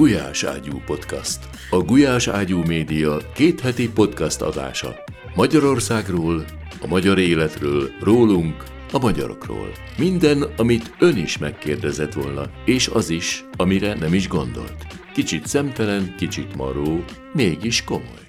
Gulyás Ágyú Podcast. A Gulyás Ágyú Média kétheti podcast adása. Magyarországról, a magyar életről, rólunk, a magyarokról. Minden, amit ön is megkérdezett volna, és az is, amire nem is gondolt. Kicsit szemtelen, kicsit maró, mégis komoly.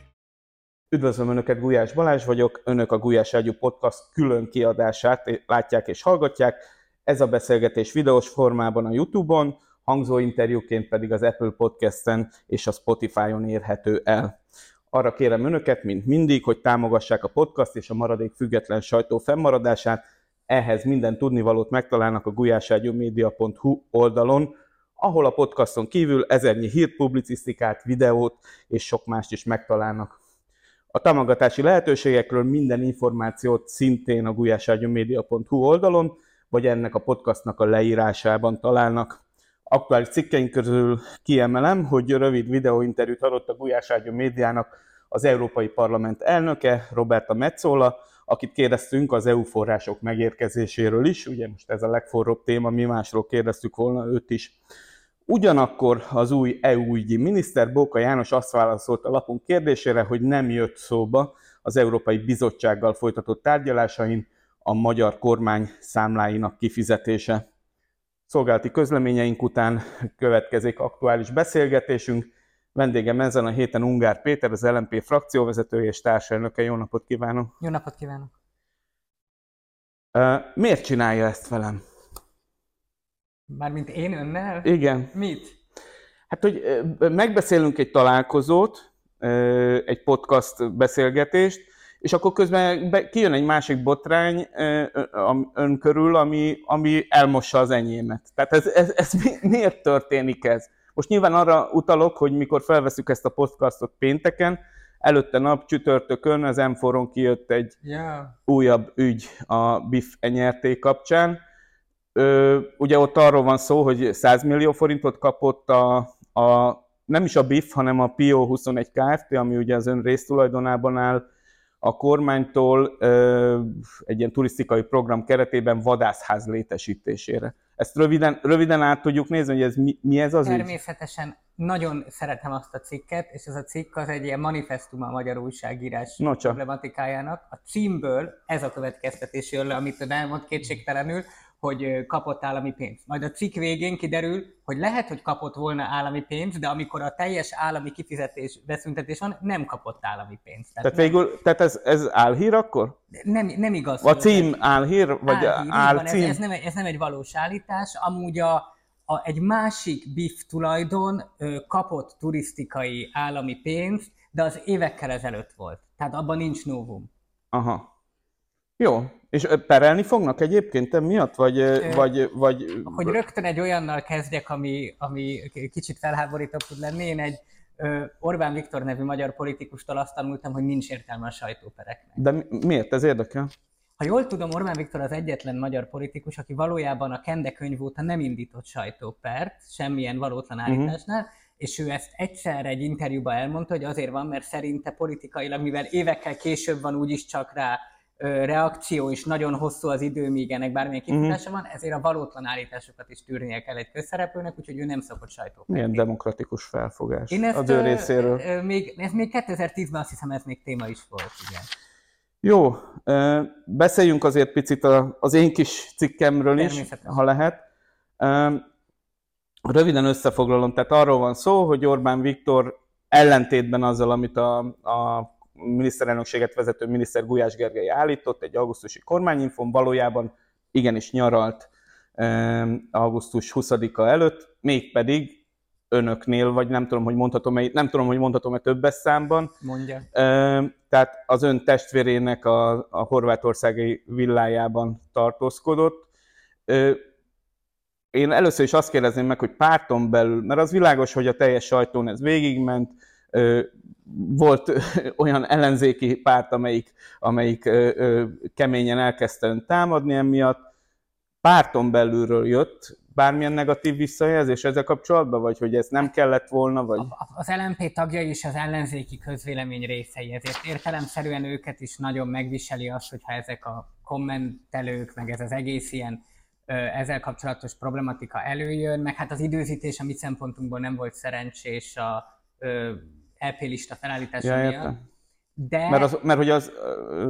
Üdvözlöm Önöket, Gulyás Balázs vagyok. Önök a Gulyás Ágyú Podcast külön kiadását látják és hallgatják. Ez a beszélgetés videós formában a YouTube-on, hangzó interjúként pedig az Apple Podcast-en és a Spotify-on érhető el. Arra kérem Önöket, mint mindig, hogy támogassák a podcast és a maradék független sajtó fennmaradását. Ehhez minden tudnivalót megtalálnak a gulyáságyúmedia.hu oldalon, ahol a podcaston kívül ezernyi hírt, publicisztikát, videót és sok mást is megtalálnak. A támogatási lehetőségekről minden információt szintén a gulyáságyúmedia.hu oldalon, vagy ennek a podcastnak a leírásában találnak. Aktuális cikkeink közül kiemelem, hogy rövid videóinterjút adott a Gulyás Ágyú médiának az Európai Parlament elnöke, Roberta Metzola, akit kérdeztünk az EU források megérkezéséről is, ugye most ez a legforróbb téma, mi másról kérdeztük volna őt is. Ugyanakkor az új EU ügyi miniszter Bóka János azt válaszolt a lapunk kérdésére, hogy nem jött szóba az Európai Bizottsággal folytatott tárgyalásain a magyar kormány számláinak kifizetése. Szolgálati közleményeink után következik aktuális beszélgetésünk. Vendégem ezen a héten Ungár Péter, az LMP frakcióvezetője és társelnöke. Jó napot kívánok! Jó napot kívánok! Miért csinálja ezt velem? Mármint én önnel? Igen. Mit? Hát, hogy megbeszélünk egy találkozót, egy podcast beszélgetést, és akkor közben be, kijön egy másik botrány ön körül, ami, ami elmossa az enyémet. Tehát ez, ez, ez mi, miért történik ez? Most nyilván arra utalok, hogy mikor felveszük ezt a podcastot pénteken, előtte nap csütörtökön az m kijött egy yeah. újabb ügy a BIF enyerté kapcsán. Ö, ugye ott arról van szó, hogy 100 millió forintot kapott a, a nem is a BIF, hanem a PIO 21 Kft., ami ugye az ön résztulajdonában áll, a kormánytól egy ilyen turisztikai program keretében vadászház létesítésére. Ezt röviden, röviden át tudjuk nézni, hogy ez mi, mi ez az Természetesen ügy? nagyon szeretem azt a cikket, és ez a cikk az egy ilyen manifestum a magyar újságírás no, problematikájának. A címből ez a következtetés jön le, amit ön elmond kétségtelenül, hogy kapott állami pénzt. Majd a cikk végén kiderül, hogy lehet, hogy kapott volna állami pénzt, de amikor a teljes állami kifizetés, beszüntetés van, nem kapott állami pénzt. Tehát, tehát végül, tehát ez, ez álhír akkor? Nem, nem igaz. A cím álhír, vagy álhír, álcím? Ez, ez, nem, ez nem egy valós állítás, amúgy a, a, egy másik BIF tulajdon ö, kapott turisztikai állami pénzt, de az évekkel ezelőtt volt. Tehát abban nincs novum. Aha. Jó, és perelni fognak egyébként miatt, vagy, Ö, vagy, vagy... Hogy rögtön egy olyannal kezdjek, ami, ami kicsit felháborítóbb tud lenni, én egy Orbán Viktor nevű magyar politikustól azt tanultam, hogy nincs értelme a sajtópereknek. De miért? Ez érdekel? Ha jól tudom, Orbán Viktor az egyetlen magyar politikus, aki valójában a Kende könyv óta nem indított sajtópert, semmilyen valótlan mhm. állításnál, uh-huh. és ő ezt egyszer egy interjúban elmondta, hogy azért van, mert szerinte politikailag, mivel évekkel később van úgyis csak rá reakció, és nagyon hosszú az idő, míg ennek bármilyen mhm. kifutása uh-huh. van, ezért a valótlan állításokat is tűrnie kell egy közszereplőnek, úgyhogy ő nem szokott sajtó. Milyen demokratikus felfogás Én ezt, az ő részéről. Még, ez még 2010-ben azt hiszem ez még téma is volt, igen. Jó, beszéljünk azért picit az én kis cikkemről is, ha lehet. Röviden összefoglalom, tehát arról van szó, hogy Orbán Viktor ellentétben azzal, amit a, a miniszterelnökséget vezető miniszter Gulyás Gergely állított egy augusztusi kormányinfon, valójában igenis nyaralt augusztus 20-a előtt, mégpedig önöknél, vagy nem tudom, hogy mondhatom-e, nem tudom, hogy mondhatom-e többes számban. Mondja. Tehát az ön testvérének a, a horvátországi villájában tartózkodott. Én először is azt kérdezném meg, hogy párton belül, mert az világos, hogy a teljes sajtón ez végigment, volt olyan ellenzéki párt, amelyik, amelyik keményen elkezdte támadni emiatt. Párton belülről jött bármilyen negatív visszajelzés ezzel kapcsolatban, vagy hogy ez nem kellett volna? Vagy... Az LMP tagjai is az ellenzéki közvélemény részei, ezért értelemszerűen őket is nagyon megviseli az, hogyha ezek a kommentelők, meg ez az egész ilyen ezzel kapcsolatos problematika előjön, meg hát az időzítés a mi szempontunkból nem volt szerencsés a LP lista felállítása ja, miatt. De mert, az, mert hogy az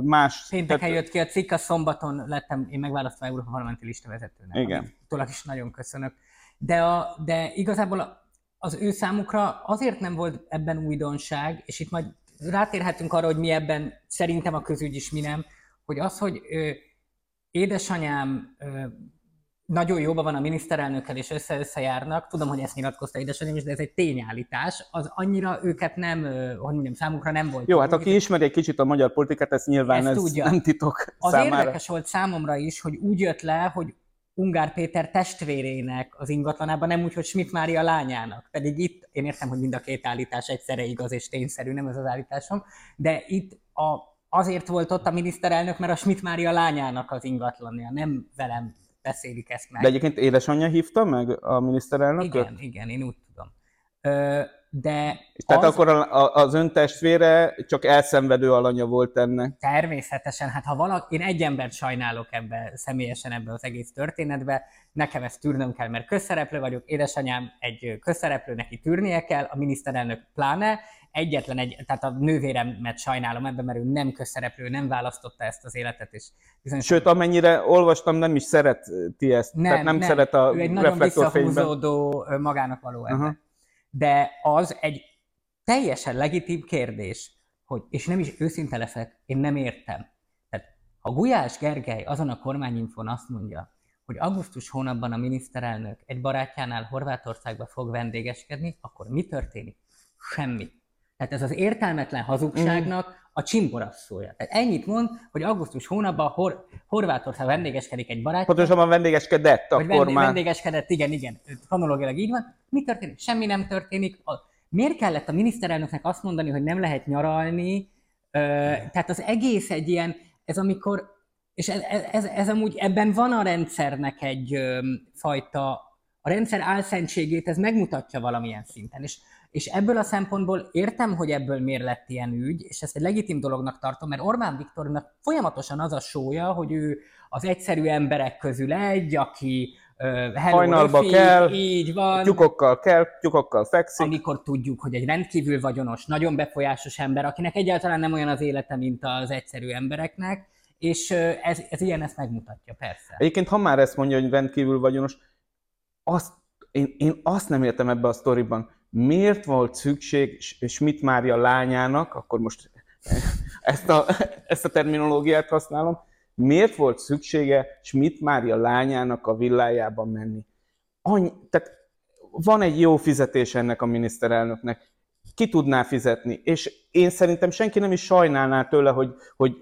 más... Pénteken tehát... jött ki a cikk, a szombaton lettem én megválasztva Európa Parlamenti listavezetőnek. Igen. Tőlek is nagyon köszönök. De, a, de igazából az ő számukra azért nem volt ebben újdonság, és itt majd rátérhetünk arra, hogy mi ebben szerintem a közügy is mi nem, hogy az, hogy ö, édesanyám ö, nagyon jóban van a miniszterelnökkel, és össze-össze járnak. Tudom, hogy ezt nyilatkozta édesanyám is, de ez egy tényállítás. Az annyira őket nem, hogy mondjam, számukra nem volt. Jó, hát aki ismeri egy kicsit a magyar politikát, ez nyilván ez tudja. nem titok Az számára. érdekes volt számomra is, hogy úgy jött le, hogy Ungár Péter testvérének az ingatlanában, nem úgy, hogy Schmidt Mária lányának. Pedig itt, én értem, hogy mind a két állítás egyszerre igaz és tényszerű, nem ez az állításom, de itt a, azért volt ott a miniszterelnök, mert a Schmidt Mária lányának az ingatlanja, nem velem beszélik ezt meg. De egyébként édesanyja hívta meg a miniszterelnököt? Igen, igen, én úgy tudom. Ö, de Tehát az... akkor a, az ön testvére csak elszenvedő alanya volt ennek? Természetesen, hát ha valaki, én egy embert sajnálok ebbe, személyesen ebbe az egész történetbe, nekem ezt tűrnöm kell, mert közszereplő vagyok, édesanyám egy közszereplő, neki tűrnie kell, a miniszterelnök pláne, egyetlen egy, tehát a nővéremet sajnálom ebben, mert ő nem közszereplő, nem választotta ezt az életet. És bizonyos... Sőt, amennyire olvastam, nem is szereti ezt. Nem, tehát nem, nem. szeret a ő egy nagyon visszahúzódó, magának való ember. Uh-huh. De az egy teljesen legitim kérdés, hogy, és nem is őszinte leszek, én nem értem. Tehát ha Gulyás Gergely azon a kormányinfon azt mondja, hogy augusztus hónapban a miniszterelnök egy barátjánál Horvátországba fog vendégeskedni, akkor mi történik? Semmi. Tehát ez az értelmetlen hazugságnak mm. A csimborasszója. Tehát ennyit mond, hogy augusztus hónapban Hor- Horvátország vendégeskedik egy barátja. Pontosabban vendégeskedett akkor vendé- már. Vendégeskedett, igen, igen. Kronológiailag így van. Mi történik? Semmi nem történik. A, miért kellett a miniszterelnöknek azt mondani, hogy nem lehet nyaralni? Ö, tehát az egész egy ilyen, ez amikor, és ez, ez, ez amúgy ebben van a rendszernek egy ö, fajta, a rendszer álszentségét ez megmutatja valamilyen szinten. És és ebből a szempontból értem, hogy ebből miért lett ilyen ügy, és ezt egy legitim dolognak tartom, mert Orbán Viktornak folyamatosan az a sója, hogy ő az egyszerű emberek közül egy, aki uh, hajnalba röfi, kell, így van. tyukokkal kell, tyukokkal fekszik. Amikor tudjuk, hogy egy rendkívül vagyonos, nagyon befolyásos ember, akinek egyáltalán nem olyan az élete, mint az egyszerű embereknek, és ez, ez ilyen ezt megmutatja, persze. Egyébként, ha már ezt mondja, hogy rendkívül vagyonos, azt, én, én azt nem értem ebbe a sztoriban, miért volt szükség Schmidt Mária lányának, akkor most ezt a, ezt a terminológiát használom, miért volt szüksége Schmidt Mária lányának a villájában menni? Annyi, tehát van egy jó fizetés ennek a miniszterelnöknek, ki tudná fizetni, és én szerintem senki nem is sajnálná tőle, hogy, hogy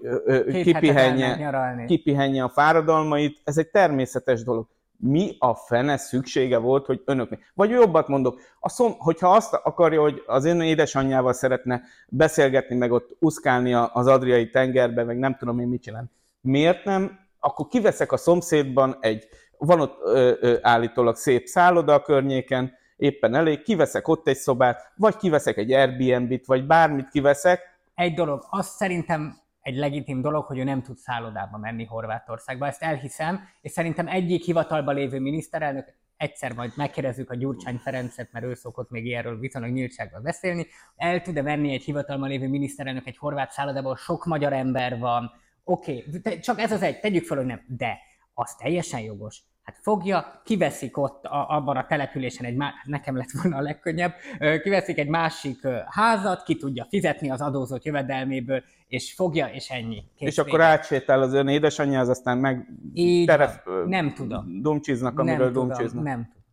kipihenje, kipihenje a fáradalmait, ez egy természetes dolog mi a fene szüksége volt, hogy önöknek. Vagy jobbat mondok, a szom, hogyha azt akarja, hogy az én édesanyjával szeretne beszélgetni, meg ott uszkálni az Adriai tengerbe, meg nem tudom én mit csinálni. Miért nem? Akkor kiveszek a szomszédban egy, van ott ö, ö, állítólag szép szálloda a környéken, éppen elég, kiveszek ott egy szobát, vagy kiveszek egy Airbnb-t, vagy bármit kiveszek. Egy dolog, azt szerintem egy legitim dolog, hogy ő nem tud szállodába menni Horvátországba. Ezt elhiszem, és szerintem egyik hivatalban lévő miniszterelnök, egyszer majd megkérdezzük a Gyurcsány Ferencet, mert ő szokott még ilyenről viszonylag nyíltságban beszélni, el tud-e venni egy hivatalban lévő miniszterelnök egy horvát szállodából, sok magyar ember van, oké, okay, csak ez az egy, tegyük fel, hogy nem, de az teljesen jogos. Hát fogja, kiveszik ott a, abban a településen egy, má- nekem lett volna a legkönnyebb, kiveszik egy másik házat, ki tudja fizetni az adózott jövedelméből, és fogja, és ennyi. Kész és vége. akkor átsétál az ön édesanyja, az aztán meg Így teref, nem tudom. dumcsiznak, amiről nem dumcsiznak. Tudom, nem tudom.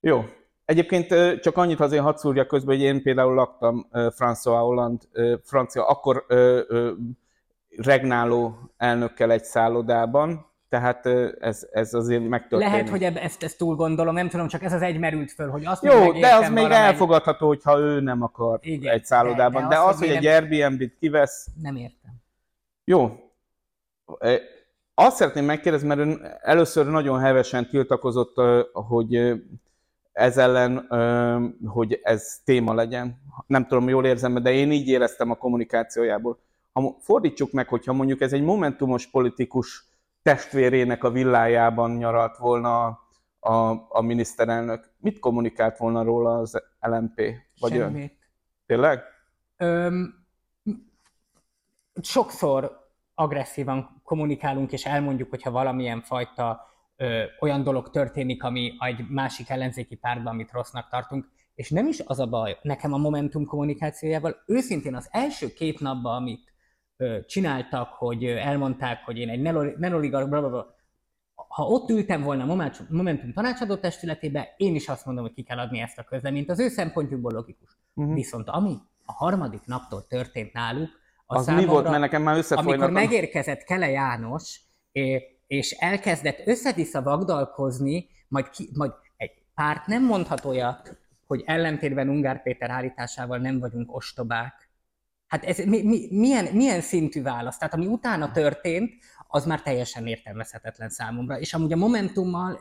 Jó. Egyébként csak annyit azért hadd szúrja közben, hogy én például laktam François Hollande, francia, akkor regnáló elnökkel egy szállodában, tehát ez, ez azért megtörténik. Lehet, hogy ezt, ezt túl gondolom, nem tudom, csak ez az egy merült föl, hogy azt Jó, de az még elfogadható, hogyha ő nem akar Igen, egy szállodában. De, de, de az, az, hogy egy Airbnb-t kivesz... Nem értem. Jó. Azt szeretném megkérdezni, mert először nagyon hevesen tiltakozott, hogy ez ellen, hogy ez téma legyen. Nem tudom, jól érzem, de én így éreztem a kommunikációjából. Ha fordítsuk meg, hogyha mondjuk ez egy momentumos politikus testvérének a villájában nyaralt volna a, a miniszterelnök. Mit kommunikált volna róla az LMP? Vagy Semmit. ön? Tényleg? Öm, sokszor agresszívan kommunikálunk, és elmondjuk, hogyha valamilyen fajta ö, olyan dolog történik, ami egy másik ellenzéki pártban, amit rossznak tartunk, és nem is az a baj nekem a Momentum kommunikációjával, őszintén az első két napban, amit csináltak, hogy elmondták, hogy én egy nenoligar, blablabla, ha ott ültem volna a Momentum tanácsadó testületébe, én is azt mondom, hogy ki kell adni ezt a közleményt. Az ő szempontjukból logikus. Uh-huh. Viszont ami a harmadik naptól történt náluk, az számomra, mi volt, mert nekem már. Amikor megérkezett Kele János, és elkezdett össze-vissza vagdalkozni, majd, ki, majd egy párt nem mondhat olyat, hogy ellentétben Ungár Péter állításával nem vagyunk ostobák. Hát ez mi, mi, milyen, milyen szintű válasz? Tehát ami utána történt, az már teljesen értelmezhetetlen számomra. És amúgy a Momentummal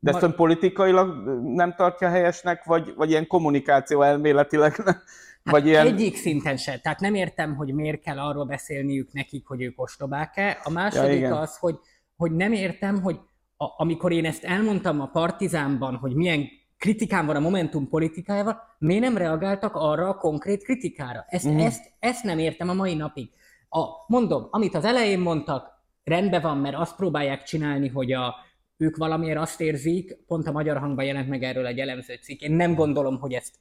de ezt ön politikailag nem tartja helyesnek, vagy, vagy ilyen kommunikáció elméletileg? Hát vagy ilyen... Egyik szinten se. Tehát nem értem, hogy miért kell arról beszélniük nekik, hogy ők ostobák-e. A második ja, az, hogy, hogy nem értem, hogy a, amikor én ezt elmondtam a Partizánban, hogy milyen kritikám van a Momentum politikájával, miért nem reagáltak arra a konkrét kritikára? Ezt, uh-huh. ezt, ezt nem értem a mai napig. A, mondom, amit az elején mondtak, rendben van, mert azt próbálják csinálni, hogy a, ők valamiért azt érzik, pont a Magyar Hangban jelent meg erről egy elemző cikk, én nem gondolom, hogy ezt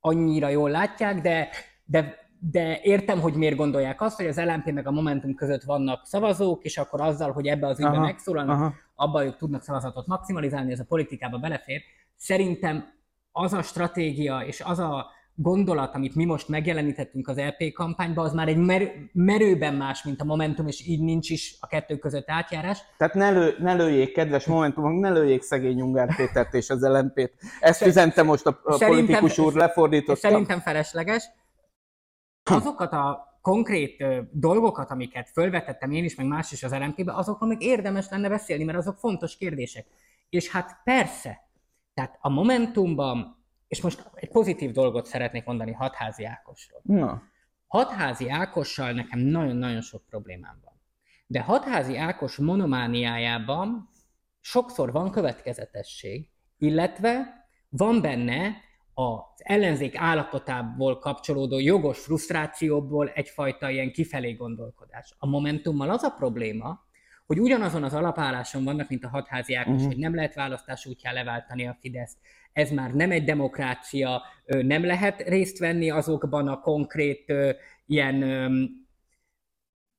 annyira jól látják, de, de, de értem, hogy miért gondolják azt, hogy az LMP meg a Momentum között vannak szavazók, és akkor azzal, hogy ebbe az ügybe megszólalnak, abban ők tudnak szavazatot maximalizálni, ez a politikába belefér. Szerintem az a stratégia és az a gondolat, amit mi most megjelenítettünk az LP kampányban, az már egy mer- merőben más, mint a Momentum, és így nincs is a kettő között átjárás. Tehát ne, lő, ne lőjék, kedves Momentumok, ne lőjék szegény Ungár Pétert és az LMP-t. Ezt üzente most a, a politikus úr lefordította. Szerintem felesleges. Azokat a konkrét dolgokat, amiket fölvetettem én is, meg más is az LMP-be, azokról még érdemes lenne beszélni, mert azok fontos kérdések. És hát persze, tehát a Momentumban és most egy pozitív dolgot szeretnék mondani Hatházi Ákosról. Na. Hatházi Ákossal nekem nagyon-nagyon sok problémám van. De Hatházi Ákos monomániájában sokszor van következetesség, illetve van benne az ellenzék állapotából kapcsolódó jogos frusztrációból egyfajta ilyen kifelé gondolkodás. A Momentummal az a probléma, hogy ugyanazon az alapálláson vannak, mint a hatházi Ákos, uh-huh. hogy nem lehet választás útján leváltani a Fidesz, ez már nem egy demokrácia, nem lehet részt venni azokban a konkrét ilyen,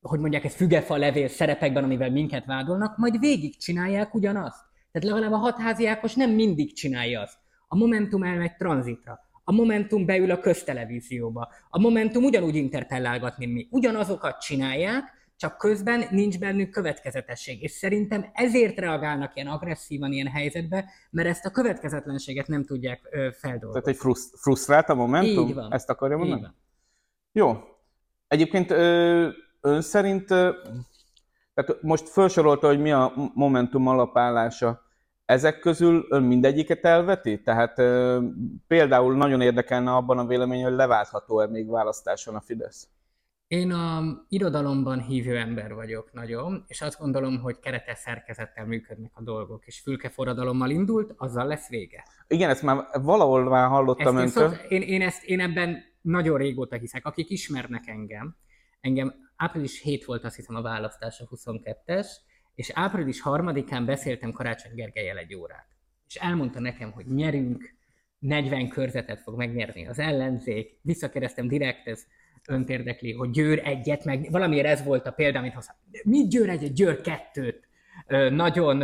hogy mondják, ez fügefa levél szerepekben, amivel minket vádolnak, majd végig csinálják ugyanazt. Tehát legalább a hatházi Ákos nem mindig csinálja azt. A Momentum elmegy tranzitra. A Momentum beül a köztelevízióba. A Momentum ugyanúgy interpellálgat, mint mi. Ugyanazokat csinálják, csak közben nincs bennük következetesség. És szerintem ezért reagálnak ilyen agresszívan ilyen helyzetbe, mert ezt a következetlenséget nem tudják ö, feldolgozni. Tehát egy fruszt, frusztrált a momentum? Így van. Ezt akarja mondani? Így van. Jó. Egyébként ö, ön szerint, ö, tehát most felsorolta, hogy mi a momentum alapállása. Ezek közül ön mindegyiket elveti? Tehát ö, például nagyon érdekelne abban a vélemény, hogy leváltható-e még választáson a Fidesz? Én a irodalomban hívő ember vagyok nagyon, és azt gondolom, hogy keretes szerkezettel működnek a dolgok, és fülke forradalommal indult, azzal lesz vége. Igen, ezt már valahol már hallottam ezt öntől. Én, én, én, ezt, én ebben nagyon régóta hiszek. Akik ismernek engem, engem április 7 volt azt hiszem a választás a 22-es, és április 3-án beszéltem Karácsony Gergelyel egy órát. És elmondta nekem, hogy nyerünk, 40 körzetet fog megnyerni az ellenzék. Visszakérdeztem direkt, ez önt érdekli, hogy Győr egyet, meg valamiért ez volt a példa, amit hozzá. Mit Győr egyet, Győr kettőt? Nagyon,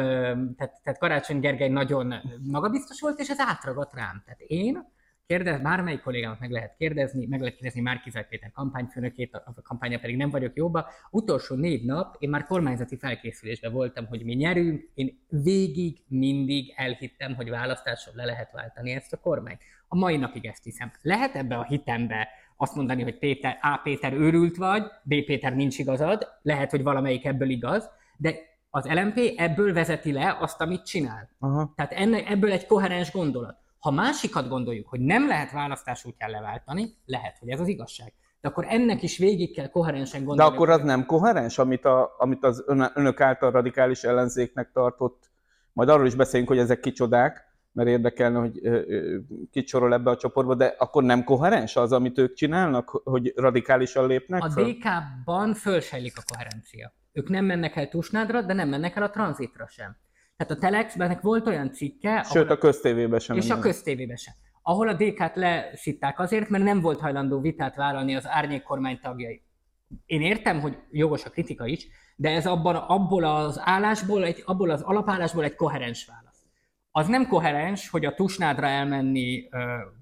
tehát, tehát Karácsony Gergely nagyon magabiztos volt, és ez átragadt rám. Tehát én kérdez, bármelyik kollégámat meg lehet kérdezni, meg lehet kérdezni Márkizaj Péter kampányfőnökét, a kampánya pedig nem vagyok jóba. Utolsó négy nap én már kormányzati felkészülésben voltam, hogy mi nyerünk. Én végig mindig elhittem, hogy választáson le lehet váltani ezt a kormányt. A mai napig ezt hiszem. Lehet ebbe a hitembe azt mondani, hogy Péter, A. Péter őrült vagy, B. Péter nincs igazad, lehet, hogy valamelyik ebből igaz, de az LMP ebből vezeti le azt, amit csinál. Aha. Tehát enne, ebből egy koherens gondolat. Ha másikat gondoljuk, hogy nem lehet választás útján leváltani, lehet, hogy ez az igazság. de akkor ennek is végig kell koherensen De gondolni. akkor az nem koherens, amit, a, amit az ön, önök által radikális ellenzéknek tartott, majd arról is beszéljünk, hogy ezek kicsodák, mert érdekelne, hogy kit sorol ebbe a csoportba, de akkor nem koherens az, amit ők csinálnak, hogy radikálisan lépnek A? DK-ban fölsejlik a koherencia. Ők nem mennek el Tusnádra, de nem mennek el a tranzitra sem. Tehát a Telexben volt olyan cikke, Sőt, a köztévében sem. és a köztévébe sem. Ahol a DK-t leszitták azért, mert nem volt hajlandó vitát vállalni az árnyék kormány tagjai. Én értem, hogy jogos a kritika is, de ez abban, abból az állásból, egy, abból az alapállásból egy koherens válasz. Az nem koherens, hogy a Tusnádra elmenni ö,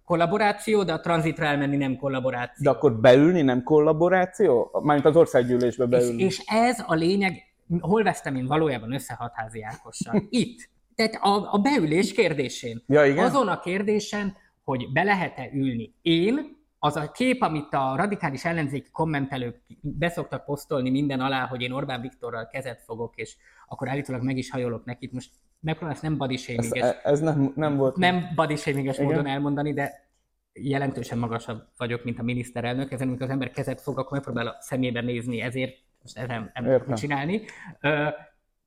kollaboráció, de a tranzitra elmenni nem kollaboráció. De akkor beülni nem kollaboráció? Mármint az országgyűlésbe És, beülni. és ez a lényeg, hol vesztem én valójában össze hatházi Ákossal? Itt. Tehát a, a beülés kérdésén. Ja, igen? Azon a kérdésen, hogy be lehet-e ülni. Én, az a kép, amit a radikális ellenzéki kommentelők beszoktak posztolni minden alá, hogy én Orbán Viktorral kezet fogok, és akkor állítólag meg is hajolok neki. Most megpróbálom ezt nem body ez, shaming-es, ez nem, nem volt. nem Igen. módon elmondani, de jelentősen magasabb vagyok, mint a miniszterelnök, ezen amikor az ember kezet fog, akkor megpróbál a szemébe nézni, ezért most ezen nem Értem. tudok csinálni. Ö,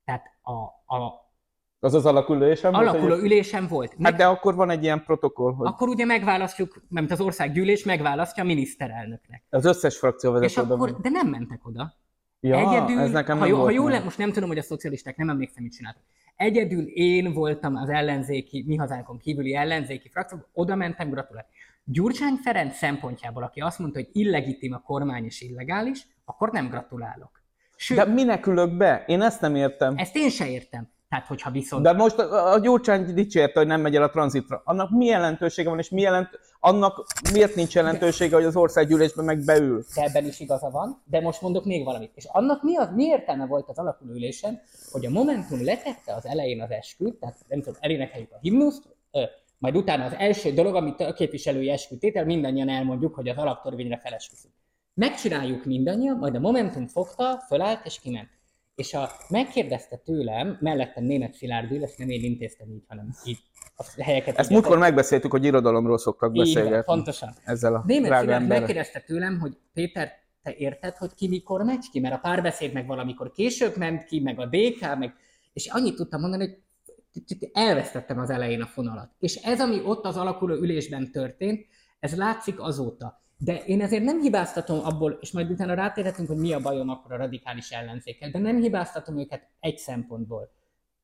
tehát a, a Az az alakulésem volt? alakuló hogy- ülésem volt. Hát de akkor van egy ilyen protokoll, hogy Akkor ugye megválasztjuk, mert az országgyűlés megválasztja a miniszterelnöknek. az összes frakció És vezető oda akkor, de nem mentek oda. Ja, Egyedül, ez nekem ha, nem jó, ha volt jól meg. most nem tudom, hogy a szocialisták nem emlékszem, mit csináltak. Egyedül én voltam az ellenzéki, mi hazánkon kívüli ellenzéki frakció, oda mentem, gratulálni. Gyurcsány Ferenc szempontjából, aki azt mondta, hogy illegitim a kormány és illegális, akkor nem gratulálok. Sőt, De minek ülök be? Én ezt nem értem. ezt én se értem. Tehát, hogyha viszont... De most a, a Gyurcsány dicsérte, hogy nem megy el a tranzitra. Annak mi jelentősége van, és mi jelent, annak miért nincs jelentősége, hogy az országgyűlésben meg beül? de ebben is igaza van, de most mondok még valamit. És annak mi, az, mi értelme volt az alakulülésen, hogy a Momentum letette az elején az esküt, tehát nem tudom, elénekeljük a himnuszt, majd utána az első dolog, amit a képviselői eskütétel, mindannyian elmondjuk, hogy az alaptörvényre felesküszünk. Megcsináljuk mindannyian, majd a Momentum fogta, fölállt és kiment. És a, megkérdezte tőlem, mellettem német Szilárd ül, ezt nem én intéztem így, hanem így a helyeket. Ezt múltkor megbeszéltük, hogy irodalomról szoktak így van, beszélgetni. pontosan. Ezzel a Német Szilárd megkérdezte tőlem, hogy Péter, te érted, hogy ki mikor megy ki? Mert a párbeszéd meg valamikor később ment ki, meg a DK, meg... És annyit tudtam mondani, hogy elvesztettem az elején a fonalat. És ez, ami ott az alakuló ülésben történt, ez látszik azóta. De én ezért nem hibáztatom abból, és majd utána rátérhetünk, hogy mi a bajom akkor a radikális ellenzékkel, de nem hibáztatom őket egy szempontból.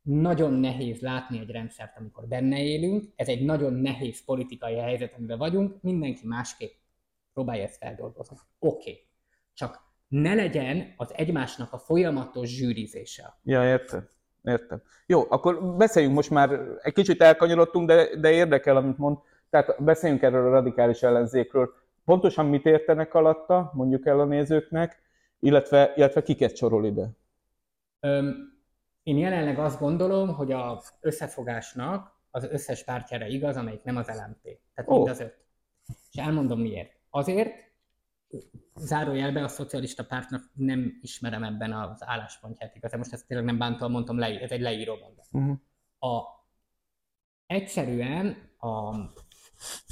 Nagyon nehéz látni egy rendszert, amikor benne élünk. Ez egy nagyon nehéz politikai helyzet, amiben vagyunk. Mindenki másképp próbálja ezt feldolgozni. Oké. Okay. Csak ne legyen az egymásnak a folyamatos zsűrizése. Ja, értem. Értem. Jó, akkor beszéljünk most már, egy kicsit elkanyarodtunk, de, de érdekel, amit mond. Tehát beszéljünk erről a radikális ellenzékről. Pontosan mit értenek alatta, mondjuk el a nézőknek, illetve, illetve kiket sorol ide? Én jelenleg azt gondolom, hogy az összefogásnak az összes pártjára igaz, amelyik nem az LMP. Tehát Ó. mind az öt. És elmondom miért. Azért, zárójelbe a szocialista pártnak nem ismerem ebben az álláspontját igazán. Most ezt tényleg nem bántal mondtam, le, ez egy leíró mondat. Uh-huh. A, egyszerűen a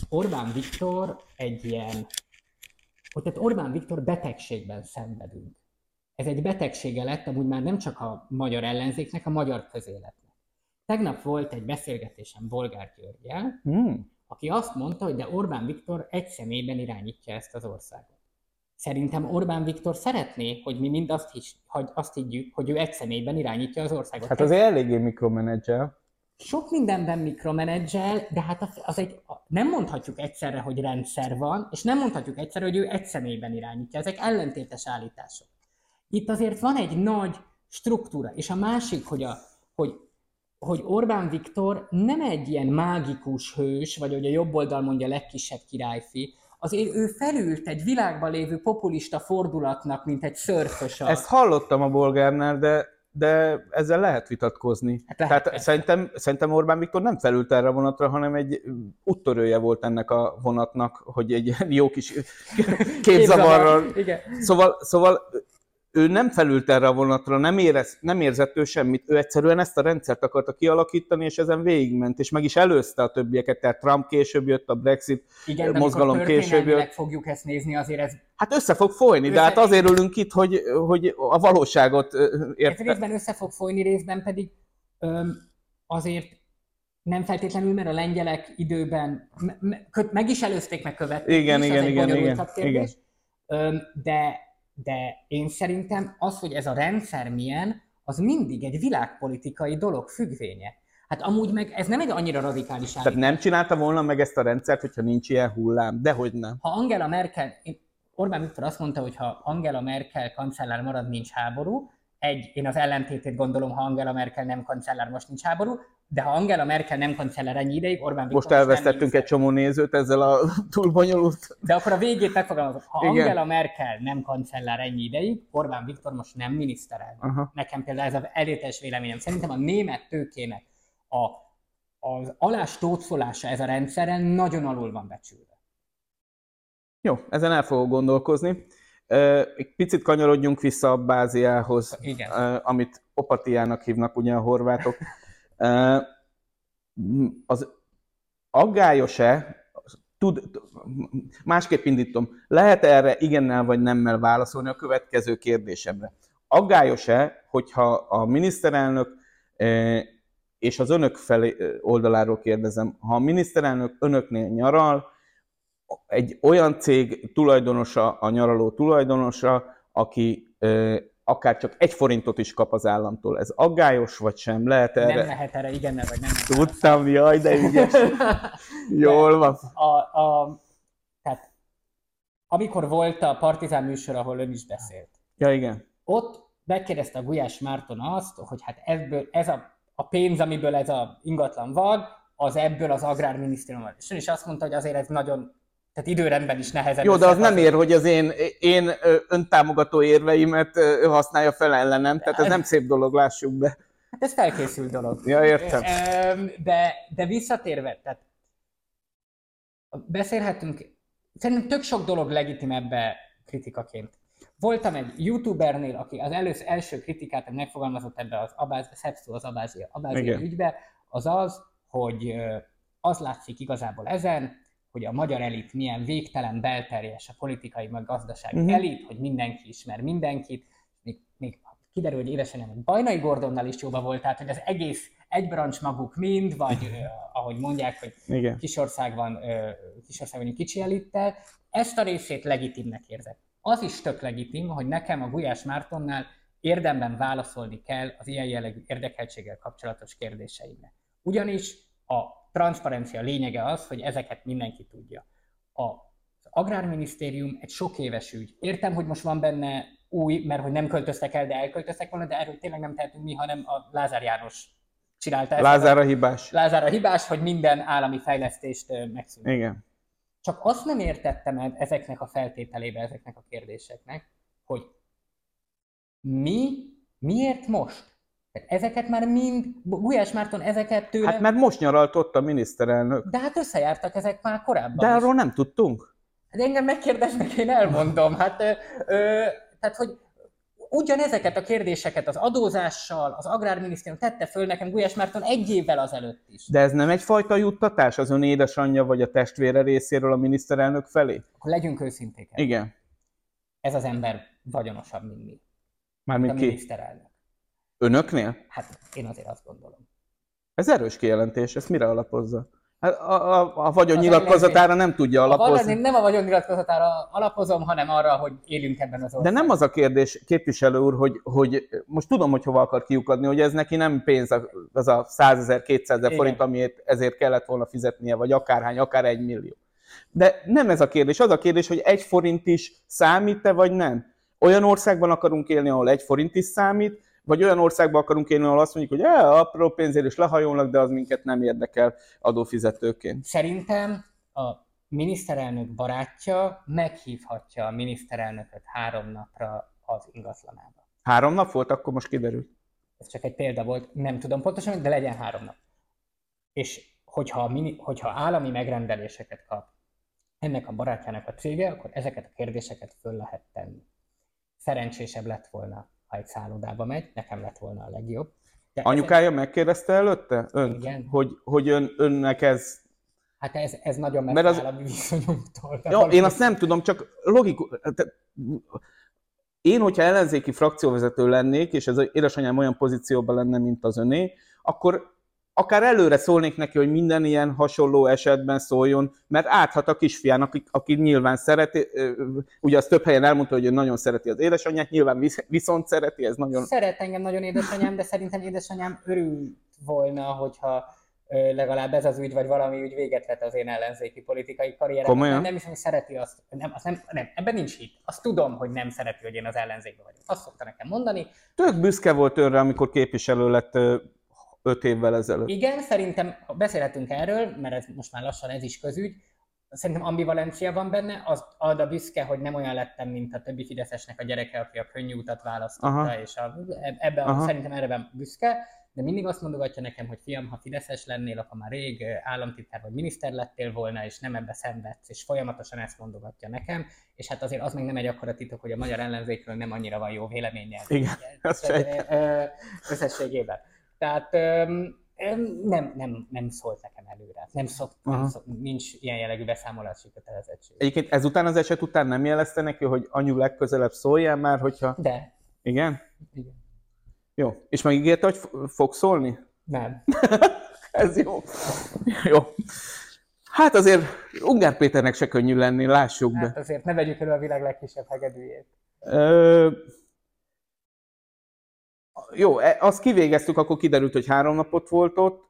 Orbán Viktor egy ilyen, hogy tehát Orbán Viktor betegségben szenvedünk. Ez egy betegsége lett amúgy már nem csak a magyar ellenzéknek, a magyar közéletnek. Tegnap volt egy beszélgetésem Bolgár Györgyel, Hmm. aki azt mondta, hogy de Orbán Viktor egy személyben irányítja ezt az országot. Szerintem Orbán Viktor szeretné, hogy mi mind azt, hisz, hogy azt higgyük, hogy ő egy személyben irányítja az országot. Hát azért eléggé mikromenedzsel. Sok mindenben mikromenedzsel, de hát az, egy, nem mondhatjuk egyszerre, hogy rendszer van, és nem mondhatjuk egyszerre, hogy ő egy személyben irányítja. Ezek ellentétes állítások. Itt azért van egy nagy struktúra, és a másik, hogy, a, hogy, hogy Orbán Viktor nem egy ilyen mágikus hős, vagy hogy a jobb oldal mondja legkisebb királyfi, azért ő felült egy világban lévő populista fordulatnak, mint egy szörfös. Ezt hallottam a bolgárnál, de, de ezzel lehet vitatkozni. Hát lehet, Tehát persze. szerintem, szerintem Orbán Viktor nem felült erre a vonatra, hanem egy úttörője volt ennek a vonatnak, hogy egy ilyen jó kis képzavarral Igen. Szóval, szóval ő nem felült erre a vonatra, nem, érez, nem érzett ő semmit, ő egyszerűen ezt a rendszert akarta kialakítani, és ezen végigment, és meg is előzte a többieket, tehát Trump később jött, a Brexit Igen, de mozgalom később jött. fogjuk ezt nézni, azért ez, Hát össze fog folyni, de Össze- hát azért ülünk itt, hogy, hogy a valóságot ez érte. részben össze fog folyni, részben pedig öm, azért nem feltétlenül, mert a lengyelek időben me- me- meg is előzték, meg követték Igen, is, igen, igen, igen, kérdés. Öm, De, de én szerintem az, hogy ez a rendszer milyen, az mindig egy világpolitikai dolog függvénye. Hát amúgy meg ez nem egy annyira radikális Tehát állítás. nem csinálta volna meg ezt a rendszert, hogyha nincs ilyen hullám. Dehogy nem. Ha Angela Merkel, Orbán Viktor azt mondta, hogy ha Angela Merkel kancellár marad, nincs háború. Egy, én az ellentétét gondolom, ha Angela Merkel nem kancellár, most nincs háború, de ha Angela Merkel nem kancellár ennyi ideig, Orbán Viktor Most elvesztettünk egy csomó nézőt ezzel a túl bonyolult. De akkor a végét megfogalmazom. Ha Igen. Angela Merkel nem kancellár ennyi ideig, Orbán Viktor most nem miniszterelnök. Aha. Nekem például ez az elértes véleményem. Szerintem a német tőkének a, az alástócolása ez a rendszeren nagyon alul van becsülve. Jó, ezen el fogok gondolkozni. Egy picit kanyarodjunk vissza a báziához, Igen. ö, amit opatiának hívnak ugye a horvátok. Az aggályos-e, tud, másképp indítom, lehet erre igennel vagy nemmel válaszolni a következő kérdésemre. Aggályos-e, hogyha a miniszterelnök és az önök felé oldaláról kérdezem, ha a miniszterelnök önöknél nyaral, egy olyan cég tulajdonosa, a nyaraló tulajdonosa, aki akár csak egy forintot is kap az államtól. Ez aggályos vagy sem? Lehet erre? Nem lehet erre igennel vagy nem. Tudtam, jaj, de ügyes. Jól van. a, a, tehát amikor volt a Partizán műsor, ahol ön is beszélt, Ja, igen. ott megkérdezte a Gulyás Márton azt, hogy hát ebből, ez a, a pénz, amiből ez a ingatlan vag, az ebből az agrárminisztérium van. És ön is azt mondta, hogy azért ez nagyon, tehát időrendben is nehezebb. Jó, de az nem ér, hogy az én, én öntámogató érveimet ő használja fel ellenem, tehát ez nem szép dolog, lássuk be. Hát ez felkészült dolog. Ja, értem. De, de visszatérve, tehát beszélhetünk, szerintem tök sok dolog legitim ebbe kritikaként. Voltam egy youtubernél, aki az először első kritikát megfogalmazott ebbe az abáz, Szepszó az abázia, abázia ügybe, az az, hogy az látszik igazából ezen, hogy a magyar elit milyen végtelen belterjes a politikai meg gazdasági uh-huh. elit, hogy mindenki ismer mindenkit, még, még kiderül, hogy édesanyám hogy Bajnai Gordonnal is jóba volt, tehát hogy az egész egy brancs maguk mind, vagy ö, ahogy mondják, hogy Igen. Kisország van, ö, Kisország van kicsi elittel, ezt a részét legitimnek érzek. Az is tök legitim, hogy nekem a Gulyás Mártonnál érdemben válaszolni kell az ilyen jellegű érdekeltséggel kapcsolatos kérdéseimre. Ugyanis a transzparencia lényege az, hogy ezeket mindenki tudja. Az Agrárminisztérium egy sok éves ügy. Értem, hogy most van benne új, mert hogy nem költöztek el, de elköltöztek volna, de erről tényleg nem tehetünk mi, hanem a Lázár János csinálta ezt. Lázár a hibás. Lázár a hibás, hogy minden állami fejlesztést megszűnt. Igen. Csak azt nem értettem el ezeknek a feltételébe, ezeknek a kérdéseknek, hogy mi, miért most? Ezeket már mind, Gulyás Márton ezeket tőle, Hát mert most nyaralt ott a miniszterelnök. de hát összejártak ezek már korábban De is. arról nem tudtunk. Hát engem megkérdeznek, én elmondom. Hát, ö, ö, tehát, hogy ugyanezeket a kérdéseket az adózással, az agrárminisztérium tette föl nekem Gulyás Márton egy évvel azelőtt is. De ez nem egyfajta juttatás az ön édesanyja vagy a testvére részéről a miniszterelnök felé? Akkor legyünk őszinték. el. Igen. Ez az ember vagyonosabb, mint mi. A Mármint ki? miniszterelnök. Önöknél? Hát én azért azt gondolom. Ez erős kijelentés, ezt mire alapozza? Hát a, a, a vagyon Az nyilatkozatára nem tudja A alapozni. valami nem a vagyonnyilatkozatára alapozom, hanem arra, hogy élünk ebben az De országban. nem az a kérdés, képviselő úr, hogy, hogy most tudom, hogy hova akar kiukadni, hogy ez neki nem pénz, az a 100 ezer, 200 ezer forint, amiért ezért kellett volna fizetnie, vagy akárhány, akár egy millió. De nem ez a kérdés, az a kérdés, hogy egy forint is számít-e, vagy nem. Olyan országban akarunk élni, ahol egy forint is számít, vagy olyan országban akarunk élni, ahol azt mondjuk, hogy "Á, apró pénzért is lehajolnak, de az minket nem érdekel adófizetőként. Szerintem a miniszterelnök barátja meghívhatja a miniszterelnököt három napra az ingatlanába. Három nap volt, akkor most kiderült. Ez csak egy példa volt, nem tudom pontosan, de legyen három nap. És hogyha, mini, hogyha állami megrendeléseket kap ennek a barátjának a cége, akkor ezeket a kérdéseket föl lehet tenni. szerencsésebb lett volna, ha egy szállodába megy, nekem lett volna a legjobb. De Anyukája megkérdezte előtte önt, Igen. hogy, hogy ön, önnek ez... Hát ez, ez nagyon messze az- a mi viszonyunktól. Ja, én azt nem tudom, csak logikus... Én, hogyha ellenzéki frakcióvezető lennék, és ez az édesanyám olyan pozícióban lenne, mint az öné, akkor akár előre szólnék neki, hogy minden ilyen hasonló esetben szóljon, mert áthat a kisfián, aki, aki nyilván szereti, ugye az több helyen elmondta, hogy ő nagyon szereti az édesanyját, nyilván visz- viszont szereti, ez nagyon... Szeret engem nagyon édesanyám, de szerintem édesanyám örült volna, hogyha legalább ez az ügy, vagy valami ügy véget vet az én ellenzéki politikai. Komolyan? Nem, nem hiszem, hogy szereti azt. Nem, azt nem, nem, ebben nincs hit. Azt tudom, hogy nem szereti, hogy én az ellenzékben vagyok. Azt szokta nekem mondani. Tök büszke volt önre, amikor képviselő lett öt évvel ezelőtt. Igen, szerintem beszélhetünk erről, mert ez most már lassan ez is közügy. Szerintem ambivalencia van benne, az ad a büszke, hogy nem olyan lettem, mint a többi Fideszesnek a gyereke, aki a könnyű utat választotta, Aha. és a, ebben Aha. szerintem erre büszke, de mindig azt mondogatja nekem, hogy fiam, ha Fideszes lennél, akkor már rég államtitkár vagy miniszter lettél volna, és nem ebbe szenvedsz, és folyamatosan ezt mondogatja nekem, és hát azért az még nem egy akkora titok, hogy a magyar ellenzékről nem annyira van jó véleménye. Igen, összességében. Tehát nem, nem, nem szólt nekem előre. Nem szok, nem szok, nincs ilyen jellegű beszámolási kötelezettség. Egyébként ezután az eset után nem jelezte neki, hogy anyu legközelebb szóljál már, hogyha... De, Igen? igen. Jó. És megígérte, hogy fog szólni? Nem. Ez jó. Jó. Hát azért Ungár Péternek se könnyű lenni, lássuk be. Hát azért ne vegyük elő a világ legkisebb hegedűjét. Ö... Jó, e- azt kivégeztük, akkor kiderült, hogy három napot volt ott,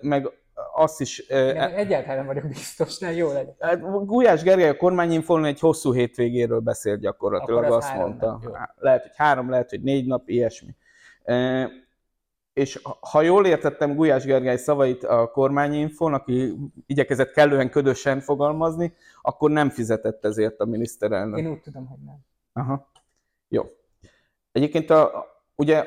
meg azt is... ö, Én egyáltalán nem vagyok biztos, ne jó legyen. Hát Gulyás Gergely a kormányinfón egy hosszú hétvégéről beszélt gyakorlatilag, Akkor az azt mondta. jó. lehet, hogy három, lehet, hogy négy nap, ilyesmi. E, és ha- ha jól értettem Gulyás Gergely szavait a kormányinfón, aki igyekezett kellően ködösen fogalmazni, akkor nem fizetett ezért a miniszterelnök. Én úgy tudom, hogy nem. Aha. Jó. Egyébként a, ugye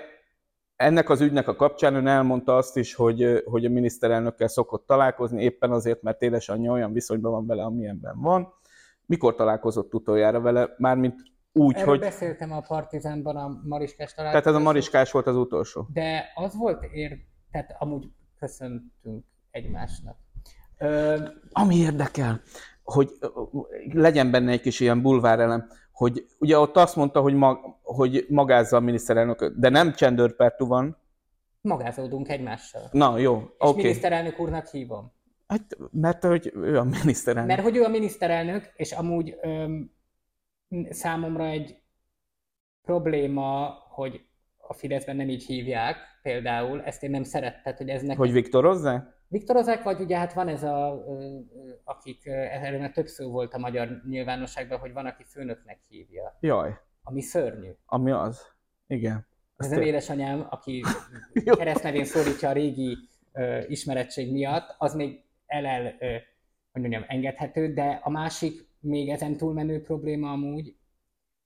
ennek az ügynek a kapcsán ön elmondta azt is, hogy, hogy a miniszterelnökkel szokott találkozni, éppen azért, mert édesanyja olyan viszonyban van vele, amilyenben van. Mikor találkozott utoljára vele? Mármint úgy, Erről hogy... beszéltem a Partizánban a Mariskás Tehát ez a. Mariskás volt az utolsó. De az volt ér... Tehát amúgy köszöntünk egymásnak. Ö, Ami érdekel, hogy legyen benne egy kis ilyen bulvárelem, hogy ugye ott azt mondta, hogy, mag, hogy magázza a miniszterelnököt, de nem csendőrpertú van. magázódunk egymással. Na, jó, És oké. Okay. miniszterelnök úrnak hívom. Hát, mert hogy ő a miniszterelnök. Mert hogy ő a miniszterelnök, és amúgy öm, számomra egy probléma, hogy a Fideszben nem így hívják, például, ezt én nem szerettem, hogy ez nekem... Hogy Viktorozzák? Viktorozák, vagy ugye hát van ez a, akik, erről már több szó volt a magyar nyilvánosságban, hogy van, aki főnöknek hívja, Jaj, ami szörnyű. ami az. Igen. Ez nem édesanyám, aki keresztnevén szólítja a régi ö, ismerettség miatt, az még el-el, ö, hogy mondjam, engedhető, de a másik, még ezen túlmenő probléma amúgy,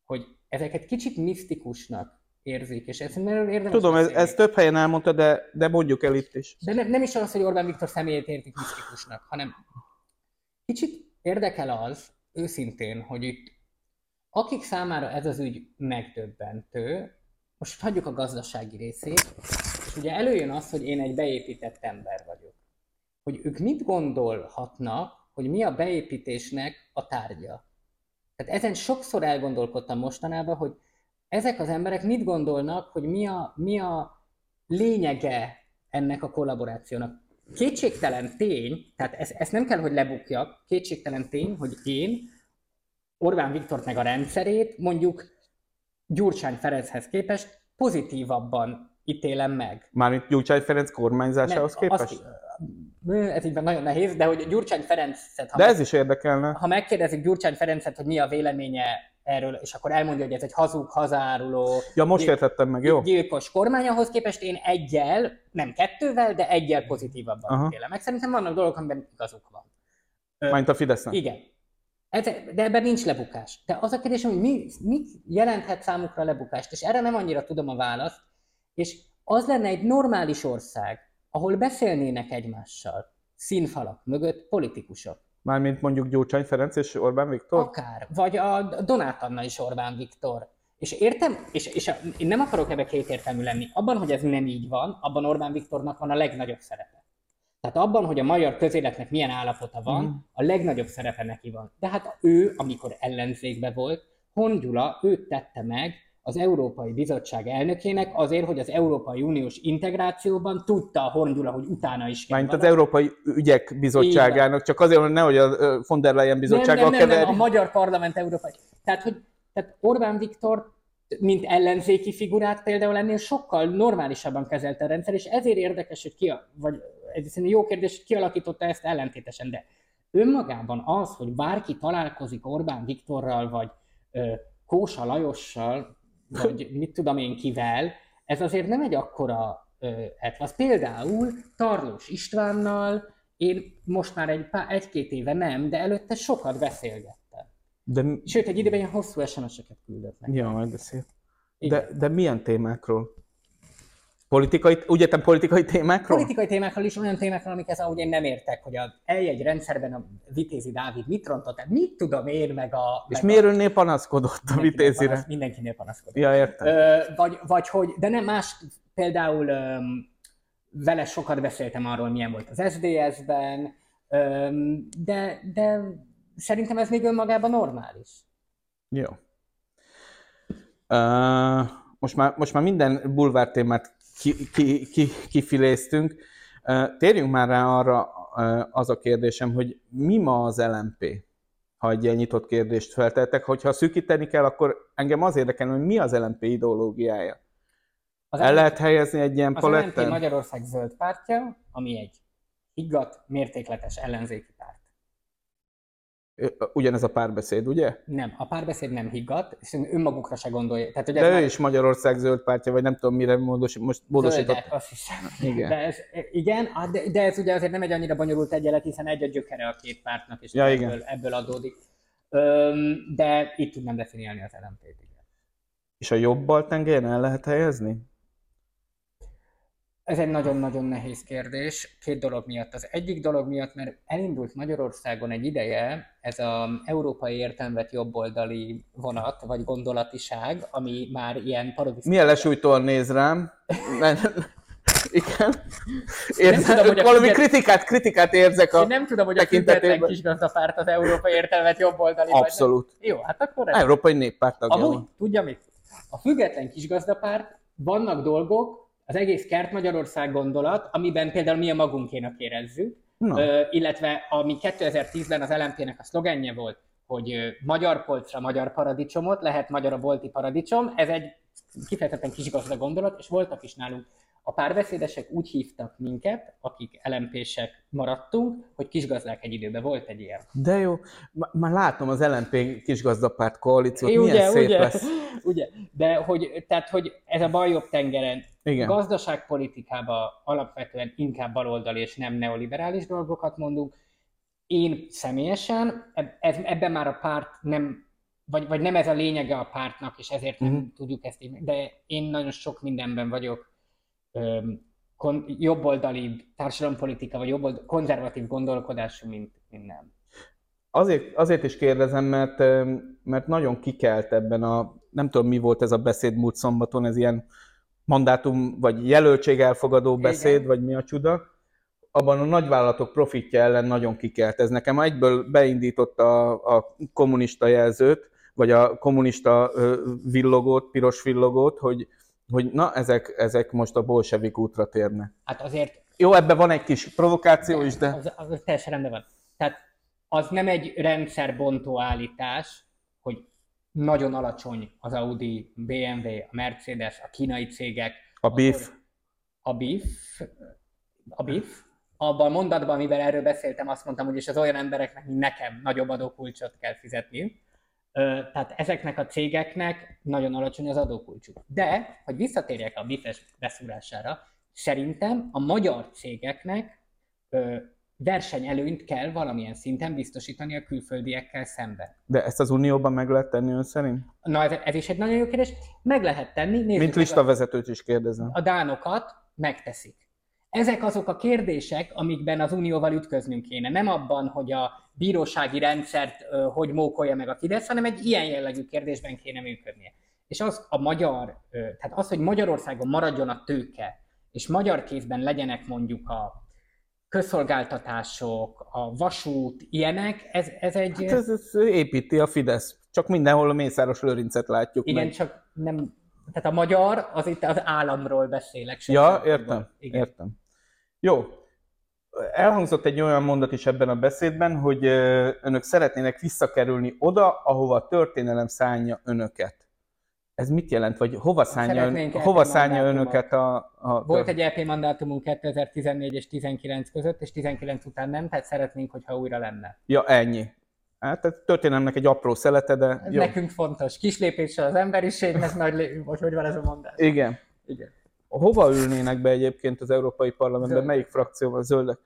hogy ezeket kicsit misztikusnak érzik, és ez erről érdemes Tudom, ez, ez több helyen elmondta, de, de mondjuk el itt is. De nem, nem is az, hogy Orbán Viktor személyét értik misztikusnak, hanem kicsit érdekel az, őszintén, hogy itt akik számára ez az ügy megdöbbentő, most hagyjuk a gazdasági részét, és ugye előjön az, hogy én egy beépített ember vagyok. Hogy ők mit gondolhatnak, hogy mi a beépítésnek a tárgya. Tehát ezen sokszor elgondolkodtam mostanában, hogy ezek az emberek mit gondolnak, hogy mi a, mi a lényege ennek a kollaborációnak. Kétségtelen tény, tehát ezt, ezt nem kell, hogy lebukjak, kétségtelen tény, hogy én Orbán Viktort meg a rendszerét mondjuk Gyurcsány Ferenchez képest pozitívabban ítélem meg. Mármint Gyurcsány Ferenc kormányzásához Nem, képest? azt- ez így nagyon nehéz, de hogy Gyurcsány Ferencet, ha, De meg, ez is érdekelne. ha megkérdezik Gyurcsány Ferencet, hogy mi a véleménye erről, és akkor elmondja, hogy ez egy hazug, hazáruló, Ja, most gyil- értettem meg, jó? gyilkos kormány, ahhoz képest én egyel, nem kettővel, de egyel pozitívabban Aha. ítélem meg. Szerintem vannak dolgok, amiben igazuk van. Ö, Mármint a Fidesznek. Igen. Ez, de ebben nincs lebukás. De az a kérdés, hogy mi, mit jelenthet számukra lebukást, és erre nem annyira tudom a választ, és az lenne egy normális ország, ahol beszélnének egymással, színfalak mögött politikusok. Mármint mondjuk Gyurcsány Ferenc és Orbán Viktor? Akár. Vagy a Donát Anna is Orbán Viktor. És értem, és, és a, én nem akarok ebbe kétértelmű lenni. Abban, hogy ez nem így van, abban Orbán Viktornak van a legnagyobb szerepe. Tehát abban, hogy a magyar közéletnek milyen állapota van, mm. a legnagyobb szerepe neki van. De hát ő, amikor ellenzékbe volt, Hongyula őt tette meg az Európai Bizottság elnökének azért, hogy az Európai Uniós integrációban tudta a Hongyula, hogy utána is kell. Mint az Európai Ügyek Bizottságának, csak azért, hogy nehogy a von der Leyen bizottsággal nem, nem, nem, nem, a Magyar Parlament Európai. Tehát, hogy tehát Orbán Viktor mint ellenzéki figurát például ennél sokkal normálisabban kezelte a rendszer, és ezért érdekes, hogy ki, a, vagy ez jó kérdés, hogy kialakította ezt ellentétesen, de önmagában az, hogy bárki találkozik Orbán Viktorral, vagy ö, Kósa Lajossal, vagy mit tudom én kivel, ez azért nem egy akkora az Például Tarlós Istvánnal én most már egy, egy-két éve nem, de előtte sokat beszélgettem. De... Sőt, egy időben ilyen hosszú SMS-eket küldött nekem. Ja, majd beszél. De, de milyen témákról? Politikai, úgy értem politikai témákról? Politikai témákról is, olyan témákról, amiket ahogy én nem értek, hogy a egy rendszerben a Vitézi Dávid mit rontott, tehát mit tudom én, meg a... És miért önnél panaszkodott a Vitézire? Panasz, mindenkinél panaszkodott. Ja, értem. Ö, vagy, vagy hogy, de nem más, például ö, vele sokat beszéltem arról, milyen volt az SDS-ben, ö, de, de szerintem ez még önmagában normális. Jó. Uh, most, már, most már minden bulvár témát ki, ki, ki, kifiléztünk. Térjünk már rá arra az a kérdésem, hogy mi ma az LMP? Ha egy ilyen nyitott kérdést feltettek, hogyha szűkíteni kell, akkor engem az érdekel, hogy mi az LMP ideológiája. Az El LMP, lehet helyezni egy ilyen paletten? Az LMP Magyarország zöld pártja, ami egy higgadt, mértékletes ellenzéki párt. Ugyanez a párbeszéd, ugye? Nem, a párbeszéd nem higgadt, és önmagukra se gondolja. Tehát, hogy De ő már... is Magyarország zöld pártja, vagy nem tudom, mire módos, most módosított. Zöldet, azt hiszem. Igen. De ez, igen, de, de ez ugye azért nem egy annyira bonyolult egyenlet, hiszen egy a gyökere a két pártnak, és ja, ebből, igen. ebből adódik. Öm, de itt tudnám definiálni az LMP-t, igen. És a jobb bal tengeren el lehet helyezni? Ez egy nagyon-nagyon nehéz kérdés, két dolog miatt. Az egyik dolog miatt, mert elindult Magyarországon egy ideje ez az európai értelmet jobboldali vonat, vagy gondolatiság, ami már ilyen parodisztikus. Milyen lesújtóan néz rám. Igen. Érzem, tudom, hogy valami függet... kritikát, kritikát érzek a Én nem tudom, hogy a független kisgazdapárt az európai értelmet jobboldali. Abszolút. Vagy Jó, hát akkor... Ez... Európai néppárt tagja Amúgy, tudja mit? A független kisgazdapárt vannak dolgok, az egész kert Magyarország gondolat, amiben például mi a magunkénak érezzük, no. ö, illetve ami 2010-ben az LMP-nek a szlogenje volt, hogy ö, magyar polcra magyar paradicsomot, lehet magyar a bolti paradicsom, ez egy kifejezetten kisgazda gondolat, és voltak is nálunk a párbeszédesek úgy hívtak minket, akik LMP-sek maradtunk, hogy kisgazdák egy időben volt egy ilyen. De jó, már látom az LMP kisgazdapárt koalíciót, milyen ugye, szép ugye, lesz. Ugye, de hogy, tehát, hogy ez a bal jobb tengeren Igen. gazdaságpolitikában alapvetően inkább baloldali és nem neoliberális dolgokat mondunk. Én személyesen, ebben már a párt nem vagy, vagy nem ez a lényege a pártnak, és ezért nem uh-huh. tudjuk ezt de én nagyon sok mindenben vagyok kon, jobboldali társadalompolitika, vagy jobboldali, konzervatív gondolkodású, mint, mint nem. Azért, azért is kérdezem, mert, mert nagyon kikelt ebben a, nem tudom mi volt ez a beszéd múlt szombaton, ez ilyen mandátum vagy jelöltség elfogadó beszéd, Igen. vagy mi a csuda, abban a nagyvállalatok profitja ellen nagyon kikelt. Ez nekem egyből beindította a, a kommunista jelzőt, vagy a kommunista villogót, piros villogót, hogy hogy na, ezek, ezek most a bolsevik útra térnek. Hát azért... Jó, ebben van egy kis provokáció is, de... Az, az teljesen rendben van. Tehát az nem egy rendszerbontó állítás, hogy nagyon alacsony az Audi, BMW, a Mercedes, a kínai cégek. A BIF. A BIF. A BIF. Abban a mondatban, amivel erről beszéltem, azt mondtam, hogy és az olyan embereknek, mint nekem, nagyobb adókulcsot kell fizetni. Tehát ezeknek a cégeknek nagyon alacsony az adókulcsuk. De, hogy visszatérjek a BIFES beszúrására, szerintem a magyar cégeknek versenyelőnyt kell valamilyen szinten biztosítani a külföldiekkel szemben. De ezt az Unióban meg lehet tenni ön szerint? Na, ez, ez is egy nagyon jó kérdés. Meg lehet tenni. Nézzük Mint listavezetőt is kérdezem. A dánokat megteszik. Ezek azok a kérdések, amikben az Unióval ütköznünk kéne. Nem abban, hogy a bírósági rendszert hogy mókolja meg a Fidesz, hanem egy ilyen jellegű kérdésben kéne működnie. és az a magyar, tehát az, hogy Magyarországon maradjon a tőke, és magyar kézben legyenek mondjuk a közszolgáltatások, a vasút, ilyenek, ez, ez egy... Hát ez, ez építi a Fidesz. Csak mindenhol a Mészáros Lőrincet látjuk Igen, meg. csak nem... Tehát a magyar, az itt az államról beszélek. Ja, értem, Igen. értem. Jó. Elhangzott egy olyan mondat is ebben a beszédben, hogy önök szeretnének visszakerülni oda, ahova a történelem szánja önöket. Ez mit jelent, vagy hova szánja, ön, hova szánja önöket a, a... Volt egy EP mandátumunk 2014 és 19 között, és 19 után nem, tehát szeretnénk, hogyha újra lenne. Ja, ennyi. Hát ez történelmnek egy apró szelete, de ez jó. Nekünk fontos. Kis lépéssel az emberiségnek nagy lé... Most hogy van ez a mondás? Igen. Igen. Hova ülnének be egyébként az Európai Parlamentben? Zöld. Melyik frakció a zöldek?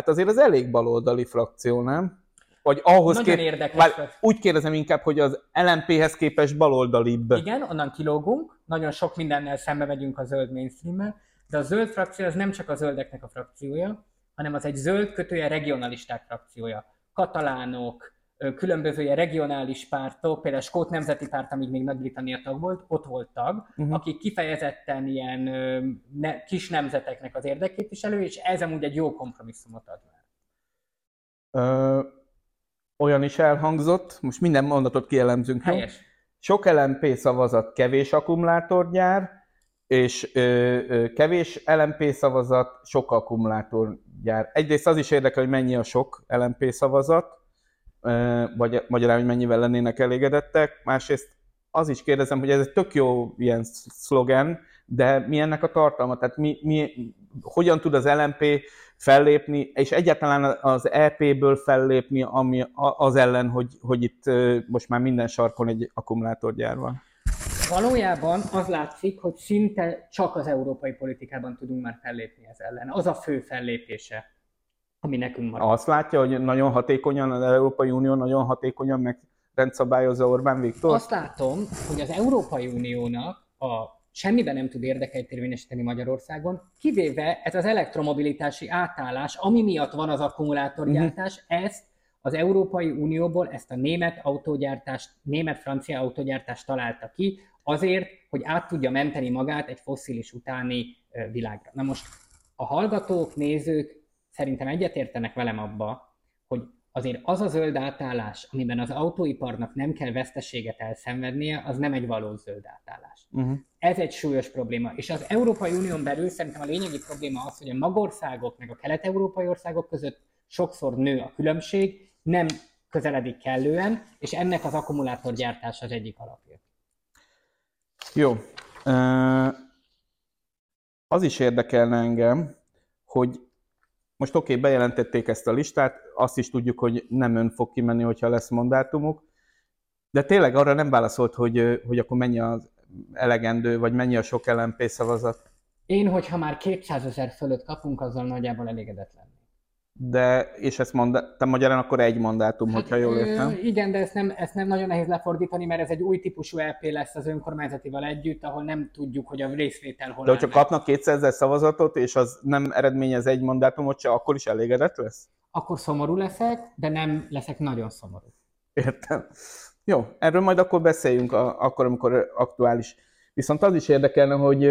Hát azért az elég baloldali frakció, nem? Vagy ahhoz Nagyon kép... érdekes. úgy kérdezem inkább, hogy az LMP-hez képest baloldalibb. Igen, onnan kilógunk, nagyon sok mindennel szembe megyünk a zöld mainstream de a zöld frakció az nem csak a zöldeknek a frakciója, hanem az egy zöld kötője regionalisták frakciója. Katalánok, különböző ilyen regionális pártok, például a Skót Nemzeti Párt, amíg még Nagy-Britannia tag volt, ott volt tag, uh-huh. akik kifejezetten ilyen ne, kis nemzeteknek az érdekképviselő, és ez amúgy egy jó kompromisszumot ad már. Uh, olyan is elhangzott, most minden mondatot kielemzünk. Helyes. Sok LMP szavazat, kevés akkumulátorgyár, és ö, ö, kevés LMP szavazat, sok akkumulátorgyár. Egyrészt az is érdekel, hogy mennyi a sok LMP szavazat, vagy magyarán, hogy mennyivel lennének elégedettek. Másrészt az is kérdezem, hogy ez egy tök jó ilyen szlogen, de mi ennek a tartalma? Tehát mi, mi, hogyan tud az LMP fellépni, és egyáltalán az EP-ből fellépni ami az ellen, hogy, hogy itt most már minden sarkon egy akkumulátorgyár van? Valójában az látszik, hogy szinte csak az európai politikában tudunk már fellépni ez ellen. Az a fő fellépése ami nekünk marad. Azt látja, hogy nagyon hatékonyan, az Európai Unió nagyon hatékonyan meg rendszabályozza Orbán Viktor? Azt látom, hogy az Európai Uniónak a semmiben nem tud érdekelt érvényesíteni Magyarországon, kivéve ez az elektromobilitási átállás, ami miatt van az akkumulátorgyártás, uh-huh. ezt az Európai Unióból ezt a német autógyártást, német-francia autógyártást találta ki, azért, hogy át tudja menteni magát egy fosszilis utáni világra. Na most a hallgatók, nézők szerintem egyetértenek velem abba, hogy azért az a zöld átállás, amiben az autóiparnak nem kell veszteséget elszenvednie, az nem egy valós zöld átállás. Uh-huh. Ez egy súlyos probléma. És az Európai Unión belül szerintem a lényegi probléma az, hogy a magországok meg a kelet-európai országok között sokszor nő a különbség, nem közeledik kellően, és ennek az akkumulátorgyártás az egyik alapja. Jó. Az is érdekelne engem, hogy most oké, okay, bejelentették ezt a listát, azt is tudjuk, hogy nem ön fog kimenni, hogyha lesz mandátumuk, de tényleg arra nem válaszolt, hogy, hogy akkor mennyi az elegendő, vagy mennyi a sok LMP szavazat. Én, hogyha már 200 ezer fölött kapunk, azzal nagyjából elégedett de, és ezt mond, te magyarán akkor egy mandátum, hát, hogyha jól értem. Igen, de ezt nem, ezt nem nagyon nehéz lefordítani, mert ez egy új típusú LP e lesz az önkormányzatival együtt, ahol nem tudjuk, hogy a részvétel hol De hogyha kapnak 200 ezer szavazatot, és az nem eredményez egy mandátumot se, akkor is elégedett lesz? Akkor szomorú leszek, de nem leszek nagyon szomorú. Értem. Jó, erről majd akkor beszéljünk a, akkor, amikor aktuális. Viszont az is érdekelne, hogy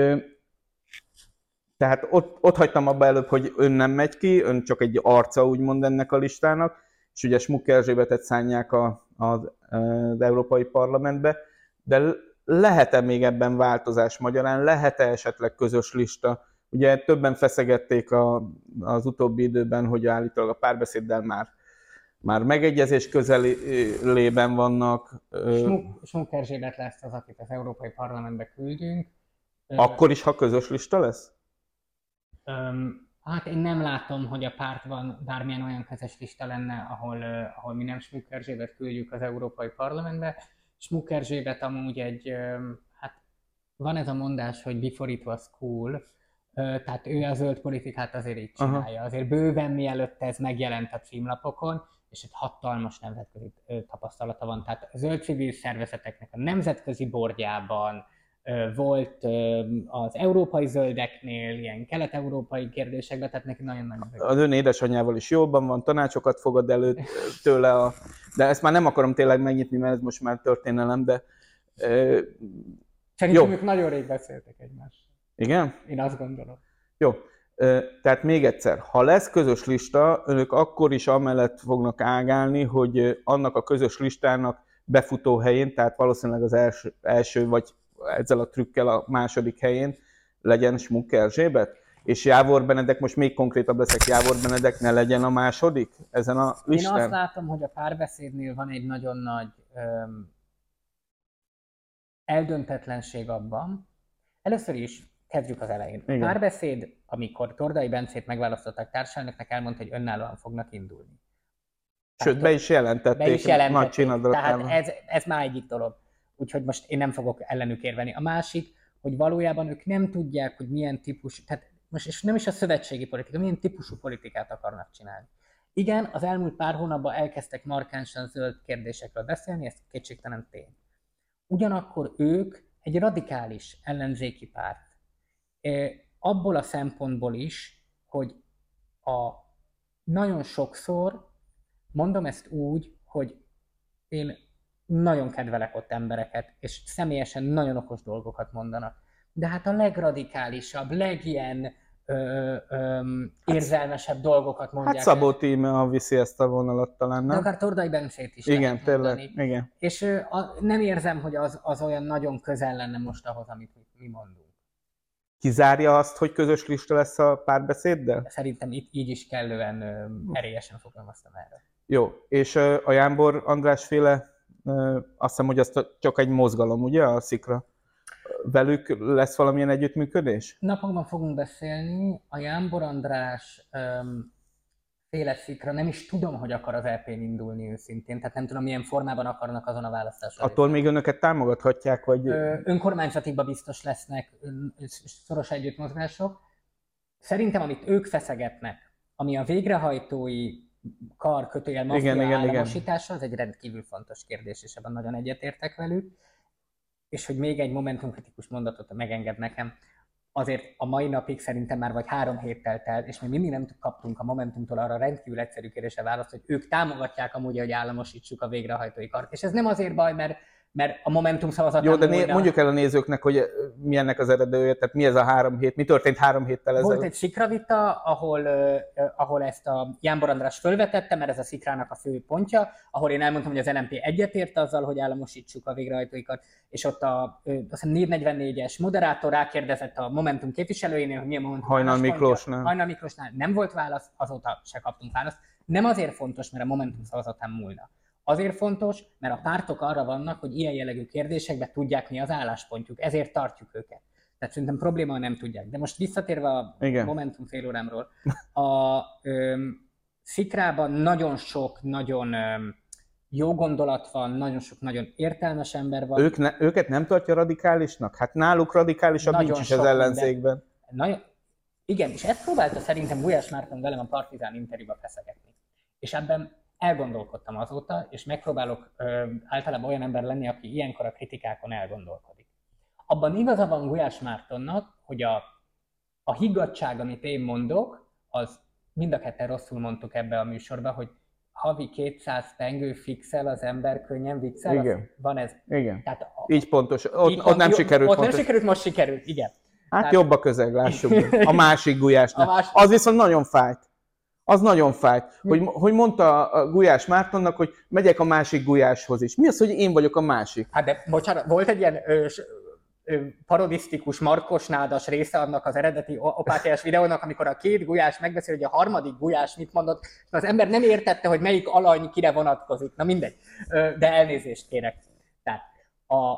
tehát ott, ott hagytam abba előbb, hogy ön nem megy ki, ön csak egy arca úgymond ennek a listának, és ugye Smuk Erzsébetet szánják a, az, az Európai Parlamentbe, de lehet-e még ebben változás magyarán, lehet-e esetleg közös lista? Ugye többen feszegették a, az utóbbi időben, hogy állítólag a párbeszéddel már már megegyezés közelében vannak. Smuk, Smuk Erzsébet lesz az, akit az Európai Parlamentbe küldünk. Akkor is, ha közös lista lesz? Hát én nem látom, hogy a pártban bármilyen olyan közös lista lenne, ahol, ahol mi nem Smukkerzsébet küldjük az Európai Parlamentbe. Smukkerzsébet amúgy egy, hát van ez a mondás, hogy before it was cool, tehát ő a zöld politikát azért így csinálja. Aha. Azért bőven mielőtt ez megjelent a címlapokon, és egy hatalmas nemzetközi tapasztalata van. Tehát a zöld civil szervezeteknek a nemzetközi bordjában, volt az európai zöldeknél, ilyen kelet-európai kérdésekben, tehát neki nagyon nagy Az ön édesanyjával is jobban van, tanácsokat fogad elő tőle, a, de ezt már nem akarom tényleg megnyitni, mert ez most már történelem, de Szerintem ők nagyon rég beszéltek egymással. Igen? Én azt gondolom. Jó. Tehát még egyszer, ha lesz közös lista, önök akkor is amellett fognak ágálni, hogy annak a közös listának befutó helyén, tehát valószínűleg az első, első vagy ezzel a trükkel a második helyén legyen Smuk Erzsébet, és Jávor Benedek, most még konkrétabb leszek, Jávor Benedek ne legyen a második ezen a Én azt listán? látom, hogy a párbeszédnél van egy nagyon nagy öm, eldöntetlenség abban. Először is kezdjük az elején. Igen. Párbeszéd, amikor Tordai Bencét megválasztották társelnöknek, elmondta, hogy önállóan fognak indulni. Sőt, be is jelentették, Be is nagy jelentették. csinadratával. Tehát ez, ez már egyik dolog. Úgyhogy most én nem fogok ellenük érvelni. A másik, hogy valójában ők nem tudják, hogy milyen típus, tehát most és nem is a szövetségi politika, milyen típusú politikát akarnak csinálni. Igen, az elmúlt pár hónapban elkezdtek markánsan zöld kérdésekről beszélni, ez kétségtelen tény. Ugyanakkor ők egy radikális ellenzéki párt. Abból a szempontból is, hogy a nagyon sokszor mondom ezt úgy, hogy én nagyon kedvelek ott embereket, és személyesen nagyon okos dolgokat mondanak. De hát a legradikálisabb, legilyen ö, ö, érzelmesebb dolgokat mondják. Hát Szabó Tíme, viszi ezt a vonalat talán, De nem? akár Tordai Bencét is Igen, tényleg, mondani. igen. És ö, a, nem érzem, hogy az, az olyan nagyon közel lenne most ahhoz, amit mi, mondunk. Kizárja azt, hogy közös lista lesz a párbeszéddel? Szerintem itt így is kellően ö, erélyesen fogalmaztam erre. Jó, és ö, a Jánbor András féle, azt hiszem, hogy azt csak egy mozgalom, ugye, a szikra. Velük lesz valamilyen együttműködés? Napokban fogunk beszélni. A Jánbor András öm, féle szikra, nem is tudom, hogy akar az EP-n indulni őszintén, tehát nem tudom, milyen formában akarnak azon a választáson. Attól még önöket támogathatják, vagy... Ö, önkormányzatikban biztos lesznek szoros együttmozgások. Szerintem, amit ők feszegetnek, ami a végrehajtói kar kötőjel maffia Igen, igen, igen. államosítása, az egy rendkívül fontos kérdés, és ebben nagyon egyetértek velük. És hogy még egy momentumkritikus mondatot megenged nekem, azért a mai napig szerintem már vagy három hét telt el, és még mindig nem kaptunk a Momentumtól arra rendkívül egyszerű kérdésre választ, hogy ők támogatják amúgy, hogy államosítsuk a végrehajtói kart. És ez nem azért baj, mert, mert a Momentum szavazatán Jó, de né- mondjuk el a nézőknek, hogy mi ennek az eredője, tehát mi ez a három hét, mi történt három héttel Volt ezelőtt? egy szikravita, ahol, ö, ahol ezt a Jánbor András fölvetette, mert ez a szikrának a fő pontja, ahol én elmondtam, hogy az LMP egyetért azzal, hogy államosítsuk a végrehajtóikat, és ott a ö, azt hiszem 444-es moderátor rákérdezett a Momentum képviselőjénél, hogy milyen Momentum Hajnal. Miklósnál. Hajnal Miklósnál nem volt válasz, azóta se kaptunk választ. Nem azért fontos, mert a Momentum szavazatán múlna. Azért fontos, mert a pártok arra vannak, hogy ilyen jellegű kérdésekben tudják mi az álláspontjuk, ezért tartjuk őket. Tehát szerintem probléma, nem tudják. De most visszatérve a Igen. Momentum félórámról, a öm, Szikrában nagyon sok, nagyon öm, jó gondolat van, nagyon sok, nagyon értelmes ember van. Ők ne, őket nem tartja radikálisnak? Hát náluk radikálisabb Nagyon nincs is az ellenzékben. Nagyon, igen, és ezt próbálta szerintem Gulyás Márton velem a Partizán interjúba feszegetni. És ebben elgondolkodtam azóta, és megpróbálok ö, általában olyan ember lenni, aki ilyenkor a kritikákon elgondolkodik. Abban igaza van Gulyás Mártonnak, hogy a, a higgadság, amit én mondok, az mind a ketten rosszul mondtuk ebbe a műsorba, hogy havi 200 pengő fixel az ember könnyen viccel. Igen. Van ez. Igen. Tehát a, Így pontos. Ott, így ott nem jó, sikerült Ott pontos. nem sikerült, most sikerült, igen. Hát Tehát- jobb a közeg, lássuk. A másik gulyásnál. A másik- Az viszont nagyon fájt. Az nagyon fájt, hogy, hogy mondta a Gulyás Mártonnak, hogy megyek a másik Gulyáshoz is. Mi az, hogy én vagyok a másik? Hát de bocsánat, volt egy ilyen ö, s- ö, parodisztikus, markosnádas része annak az eredeti opátiás videónak, amikor a két gulyás megbeszél, hogy a harmadik gulyás mit mondott, és az ember nem értette, hogy melyik alany kire vonatkozik. Na mindegy, de elnézést kérek. Tehát a,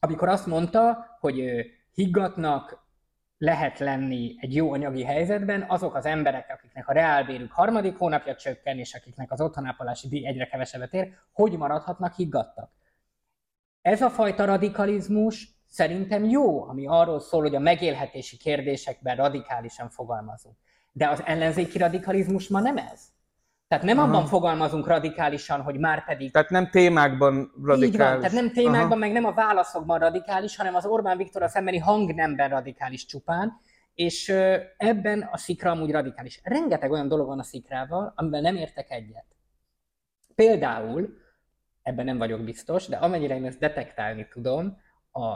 amikor azt mondta, hogy higgatnak lehet lenni egy jó anyagi helyzetben, azok az emberek, akiknek a reálbérük harmadik hónapja csökken, és akiknek az otthonápolási díj egyre kevesebbet ér, hogy maradhatnak higgadtak? Ez a fajta radikalizmus szerintem jó, ami arról szól, hogy a megélhetési kérdésekben radikálisan fogalmazunk. De az ellenzéki radikalizmus ma nem ez. Tehát nem Aha. abban fogalmazunk radikálisan, hogy már pedig Tehát nem témákban radikális. így van, tehát nem témákban, Aha. meg nem a válaszokban radikális, hanem az Orbán Viktorral szembeni hangnemben radikális csupán, és ebben a szikra amúgy radikális. Rengeteg olyan dolog van a szikrával, amivel nem értek egyet. Például, ebben nem vagyok biztos, de amennyire én ezt detektálni tudom, a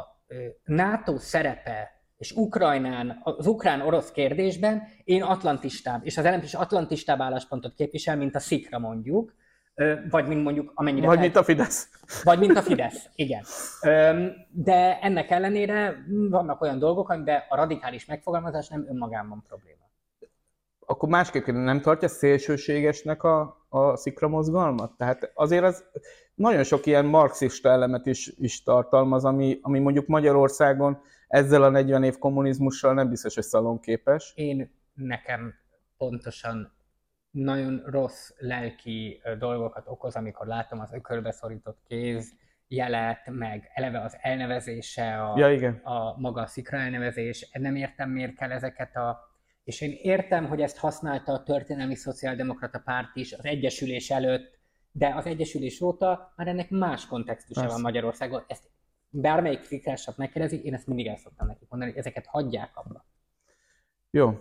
NATO szerepe és Ukrajnán, az ukrán-orosz kérdésben én atlantistább, és az LMP is atlantistább álláspontot képvisel, mint a Szikra mondjuk, vagy mint mondjuk amennyire... Vagy fel... mint a Fidesz. Vagy mint a Fidesz, igen. De ennek ellenére vannak olyan dolgok, amiben a radikális megfogalmazás nem önmagában probléma. Akkor másképp nem tartja szélsőségesnek a, a szikra mozgalmat? Tehát azért az nagyon sok ilyen marxista elemet is, is tartalmaz, ami, ami mondjuk Magyarországon ezzel a 40 év kommunizmussal nem biztos, hogy szalonképes. Én nekem pontosan nagyon rossz lelki dolgokat okoz, amikor látom az ökörbeszorított kéz jelet, meg eleve az elnevezése, a, ja, igen. a maga a szikra elnevezés. Nem értem, miért kell ezeket a... És én értem, hogy ezt használta a történelmi szociáldemokrata párt is az Egyesülés előtt, de az Egyesülés óta már ennek más kontextusa Persze. van Magyarországon. Ezt bármelyik fikrásat megkérdezi, én ezt mindig el szoktam nekik mondani, hogy ezeket hagyják abba. Jó.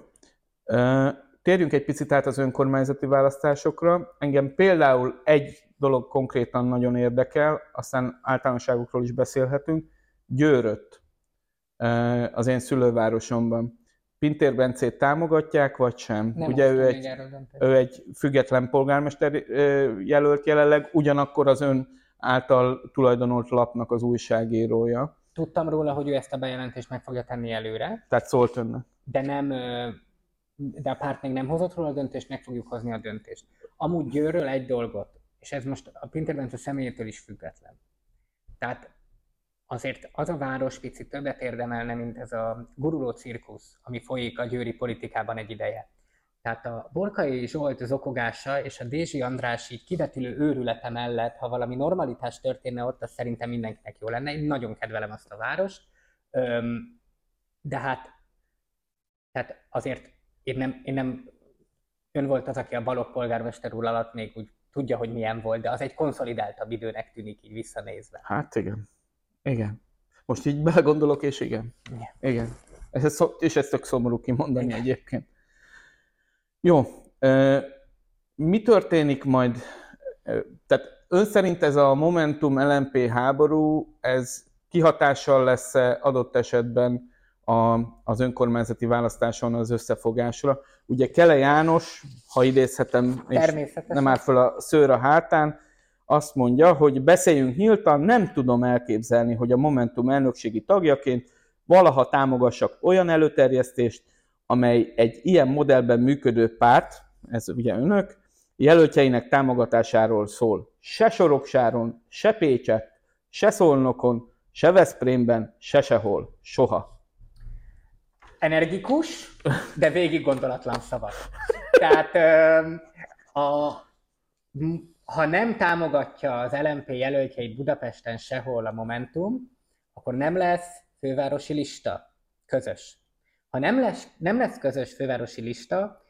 Térjünk egy picit át az önkormányzati választásokra. Engem például egy dolog konkrétan nagyon érdekel, aztán általánosságokról is beszélhetünk. Győrött az én szülővárosomban. Pintér Bencét támogatják, vagy sem? Nem Ugye ő egy, ő egy független polgármester jelölt jelenleg, ugyanakkor az ön által tulajdonolt lapnak az újságírója. Tudtam róla, hogy ő ezt a bejelentést meg fogja tenni előre. Tehát szólt önnek. De nem, de a párt még nem hozott róla a döntést, meg fogjuk hozni a döntést. Amúgy Győrről egy dolgot, és ez most a Pinter Bence személyétől is független. Tehát azért az a város picit többet érdemelne, mint ez a guruló cirkusz, ami folyik a győri politikában egy ideje. Tehát a Borkai Zsolt zokogása és a Dézsi András így kivetülő őrülete mellett, ha valami normalitás történne ott, az szerintem mindenkinek jó lenne. Én nagyon kedvelem azt a várost. De hát tehát azért én nem, én nem ön volt az, aki a Balogh polgármester úr alatt még úgy tudja, hogy milyen volt, de az egy konszolidáltabb időnek tűnik így visszanézve. Hát igen. Igen. Most így belegondolok, és igen. Igen. igen. Ez, és ez tök szomorú kimondani igen. egyébként. Jó. Mi történik majd? Tehát ön szerint ez a Momentum LMP háború, ez kihatással lesz -e adott esetben a, az önkormányzati választáson az összefogásra. Ugye Kele János, ha idézhetem, és nem áll fel a szőr a hátán, azt mondja, hogy beszéljünk nyíltan, nem tudom elképzelni, hogy a Momentum elnökségi tagjaként valaha támogassak olyan előterjesztést, amely egy ilyen modellben működő párt, ez ugye önök, jelöltjeinek támogatásáról szól. Se Soroksáron, se Pécset, se Szolnokon, se Veszprémben, se sehol, soha energikus, de végig gondolatlan szavak. Tehát a, ha nem támogatja az LMP jelöltjeit Budapesten sehol a Momentum, akkor nem lesz fővárosi lista közös. Ha nem lesz, nem lesz közös fővárosi lista,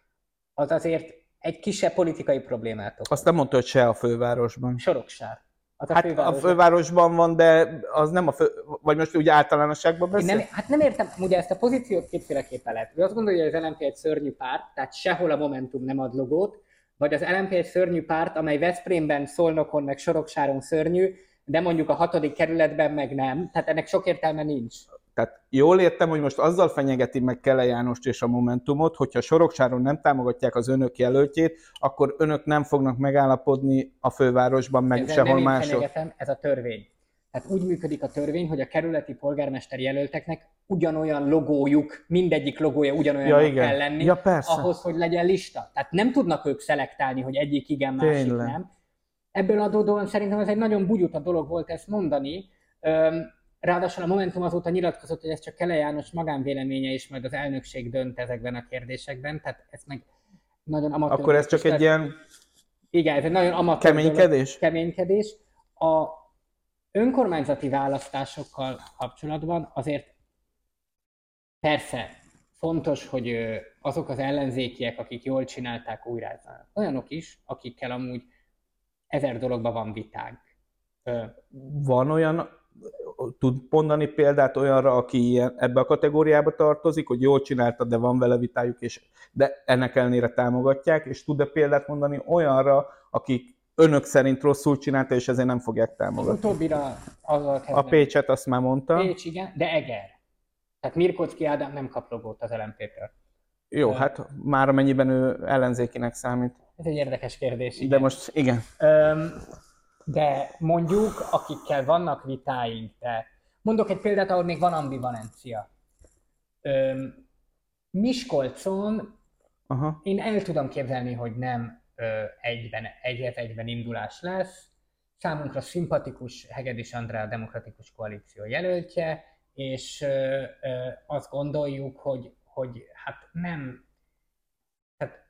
az azért egy kisebb politikai problémát okoz. Azt nem mondta, hogy se a fővárosban. Soroksár. Az a hát fővárosban. a fővárosban van, de az nem a fő, vagy most ugye általánosságban beszél? Nem, hát nem értem, ugye ezt a pozíciót kétféleképpen lehet. Ő azt gondolja, hogy az LMP egy szörnyű párt, tehát sehol a Momentum nem ad logót, vagy az LMP egy szörnyű párt, amely Veszprémben, Szolnokon, meg Soroksáron szörnyű, de mondjuk a hatodik kerületben meg nem. Tehát ennek sok értelme nincs. Tehát jól értem, hogy most azzal fenyegeti meg Kele Jánost és a Momentumot, hogyha Soroksáron nem támogatják az önök jelöltjét, akkor önök nem fognak megállapodni a fővárosban, meg Ezzel sehol máshol. ez a törvény. Tehát úgy működik a törvény, hogy a kerületi polgármester jelölteknek ugyanolyan logójuk, mindegyik logója ugyanolyan ja, kell lenni, ja, persze. ahhoz, hogy legyen lista. Tehát nem tudnak ők szelektálni, hogy egyik igen, másik Tényleg. nem. Ebből adódóan szerintem ez egy nagyon bugyuta dolog volt ezt mondani. Ráadásul a Momentum azóta nyilatkozott, hogy ez csak Kele János magánvéleménye, és majd az elnökség dönt ezekben a kérdésekben, tehát ez meg nagyon amatőr. Akkor ez csak egy ilyen igen, ez egy nagyon amatőr keménykedés? Dolog, keménykedés. A önkormányzati választásokkal kapcsolatban azért persze fontos, hogy azok az ellenzékiek, akik jól csinálták, újrázzanak. Olyanok is, akikkel amúgy ezer dologban van vitánk. Van olyan tud mondani példát olyanra, aki ilyen, ebbe a kategóriába tartozik, hogy jól csinálta, de van vele vitájuk, és de ennek ellenére támogatják, és tud-e példát mondani olyanra, akik önök szerint rosszul csinálta, és ezért nem fogják támogatni? Az utóbbira azzal kezdem. A Pécset azt már mondta. Pécs, igen, de Eger. Tehát Mirkocki Ádám nem kap logót az LMP-től. Jó, hát már amennyiben ő ellenzékinek számít. Ez egy érdekes kérdés. Igen. De most igen. Öm, de mondjuk, akikkel vannak vitáink, de mondok egy példát, ahol még van ambivalencia. Öm, Miskolcon Aha. én el tudom képzelni, hogy nem ö, egyben, egyhez egyben indulás lesz. Számunkra szimpatikus Hegedűs Andrá a Demokratikus Koalíció jelöltje, és ö, ö, azt gondoljuk, hogy, hogy hát nem,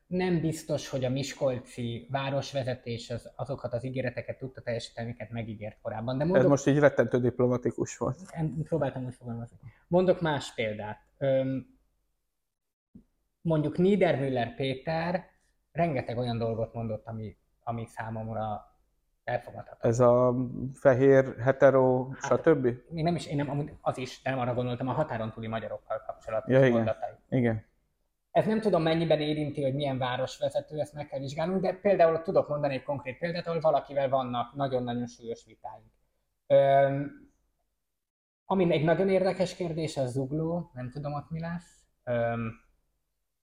nem biztos, hogy a miskolci városvezetés az, azokat az ígéreteket tudta teljesíteni, amiket megígért korábban. De Ez mondok, most így rettentő diplomatikus volt. Próbáltam úgy fogalmazni. Mondok más példát. Mondjuk Niedermüller Péter rengeteg olyan dolgot mondott, ami, ami számomra elfogadható. Ez a fehér, hetero, Hát- stb. Én nem is, én nem, az is, de nem arra gondoltam, a határon túli magyarokkal kapcsolatos Ja, igen. mondatai. Igen. Ez nem tudom mennyiben érinti, hogy milyen városvezető, ezt meg kell vizsgálnunk, de például tudok mondani egy konkrét példát, ahol valakivel vannak nagyon-nagyon súlyos vitáink. Öm, ami egy nagyon érdekes kérdés, az zugló, nem tudom ott mi lesz. Öm,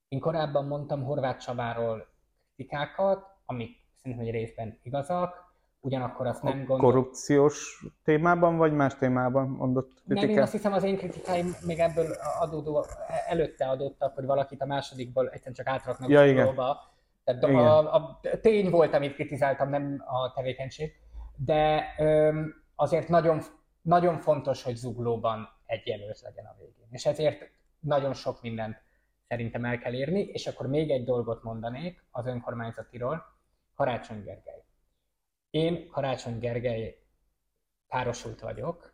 én korábban mondtam Horváth Csabáról kritikákat, amik szerintem egy részben igazak, ugyanakkor azt nem gondolom. korrupciós témában, vagy más témában mondott Nem, én kritikát? azt hiszem az én kritikáim még ebből adódó, előtte adottak, hogy valakit a másodikból egyszerűen csak átraknak Ja, a igen. zuglóba. Tehát Igen. a, a, tény volt, amit kritizáltam, nem a tevékenység. De öm, azért nagyon, nagyon fontos, hogy zuglóban egy jelölt legyen a végén. És ezért nagyon sok mindent szerintem el kell érni, és akkor még egy dolgot mondanék az önkormányzatiról, Karácsony Gergely. Én Karácsony Gergely párosult vagyok,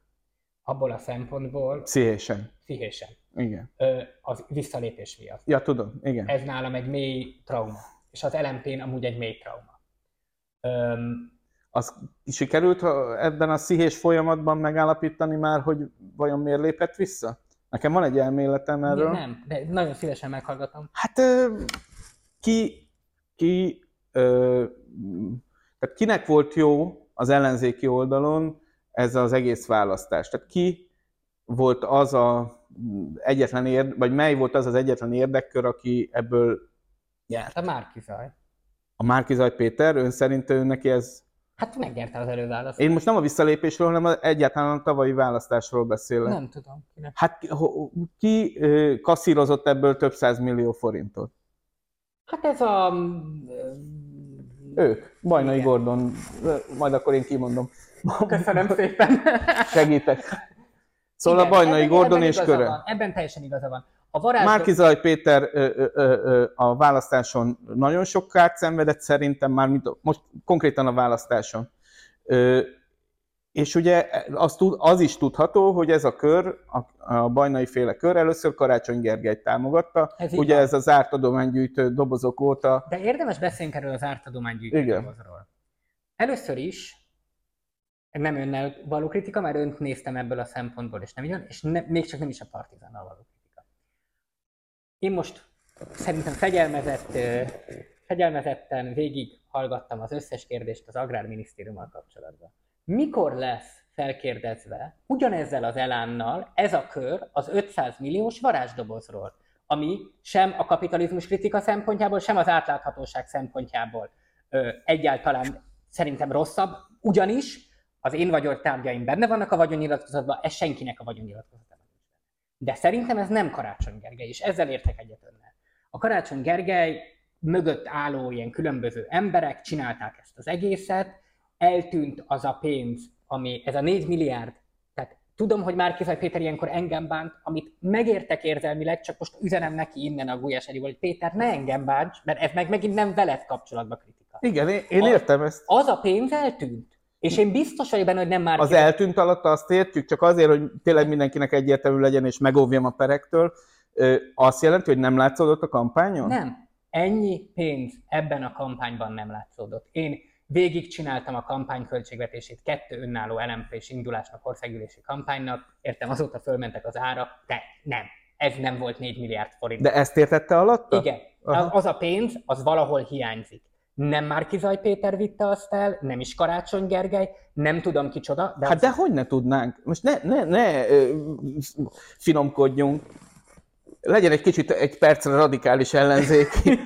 abból a szempontból Pszichésen. pszichésen, Igen. ö, az visszalépés miatt. Ja, tudom, igen. Ez nálam egy mély trauma, és az LMP-n amúgy egy mély trauma. Öm, Az sikerült ebben a szihés folyamatban megállapítani már, hogy vajon miért lépett vissza? Nekem van egy elméletem erről. nem, de nagyon szívesen meghallgatom. Hát ki, ki ö, tehát kinek volt jó az ellenzéki oldalon ez az egész választás? Tehát ki volt az a egyetlen érd, vagy mely volt az az egyetlen érdekkör, aki ebből nyert? A Márkizaj. A Márkizaj Péter, ön szerint ő neki ez... Hát megnyerte az előválaszt. Én most nem a visszalépésről, hanem az egyáltalán a tavalyi választásról beszélek. Nem tudom. kinek. Hát ki, kasszírozott ebből több száz millió forintot? Hát ez a... Ők. Bajnai Igen. Gordon. Majd akkor én kimondom. Köszönöm szépen. Segítek. Szóval Igen, a Bajnai ebben- Gordon ebben és köre. Van, ebben teljesen igaza van. A varázs... Márkizaj Péter ö, ö, ö, ö, a választáson nagyon sok kárt szenvedett szerintem, már mint, most konkrétan a választáson. Ö, és ugye az, tud, az is tudható, hogy ez a kör, a, a bajnai féle kör először Karácsony Gergelyt támogatta. Ez ugye van. ez az zárt adománygyűjtő dobozok óta. De érdemes beszélni erről az ártadománygyűjtő Igen. dobozról. Először is, nem önnel való kritika, mert önt néztem ebből a szempontból, és nem így van, és ne, még csak nem is a partizánnal való kritika. Én most szerintem fegyelmezett, fegyelmezetten végig hallgattam az összes kérdést az Agrárminisztériummal kapcsolatban. Mikor lesz felkérdezve ugyanezzel az elánnal ez a kör az 500 milliós varázsdobozról, ami sem a kapitalizmus kritika szempontjából, sem az átláthatóság szempontjából ö, egyáltalán szerintem rosszabb, ugyanis az én vagyontárgyaim benne vannak a vagyonnyilatkozatban, ez senkinek a vagyonnyilatkozatban nincs. De szerintem ez nem Karácsony Gergely, és ezzel értek egyet önnel. A Karácsony Gergely mögött álló ilyen különböző emberek csinálták ezt az egészet, eltűnt az a pénz, ami ez a 4 milliárd, tehát tudom, hogy Márkizaj Péter ilyenkor engem bánt, amit megértek érzelmileg, csak most üzenem neki innen a Gulyás Ediból, hogy Péter, ne engem bánts, mert ez meg megint nem veled kapcsolatban kritika. Igen, én, én értem ezt. Az a pénz eltűnt. És én biztos vagyok benne, hogy nem már Az eltűnt alatt azt értjük, csak azért, hogy tényleg mindenkinek egyértelmű legyen, és megóvjam a perektől, azt jelenti, hogy nem látszódott a kampányon? Nem. Ennyi pénz ebben a kampányban nem látszódott. Én végigcsináltam a kampány költségvetését kettő önálló lmp és indulásnak, országgyűlési kampánynak, értem, azóta fölmentek az árak, de nem. Ez nem volt 4 milliárd forint. De ezt értette alatta? Igen, Aha. az a pénz, az valahol hiányzik. nem Márkizaj Péter vitte azt el, nem is Karácsony Gergely, nem tudom kicsoda. De hát az... de hogy ne tudnánk? Most ne, ne, ne finomkodjunk. Legyen egy kicsit egy percre radikális ellenzék.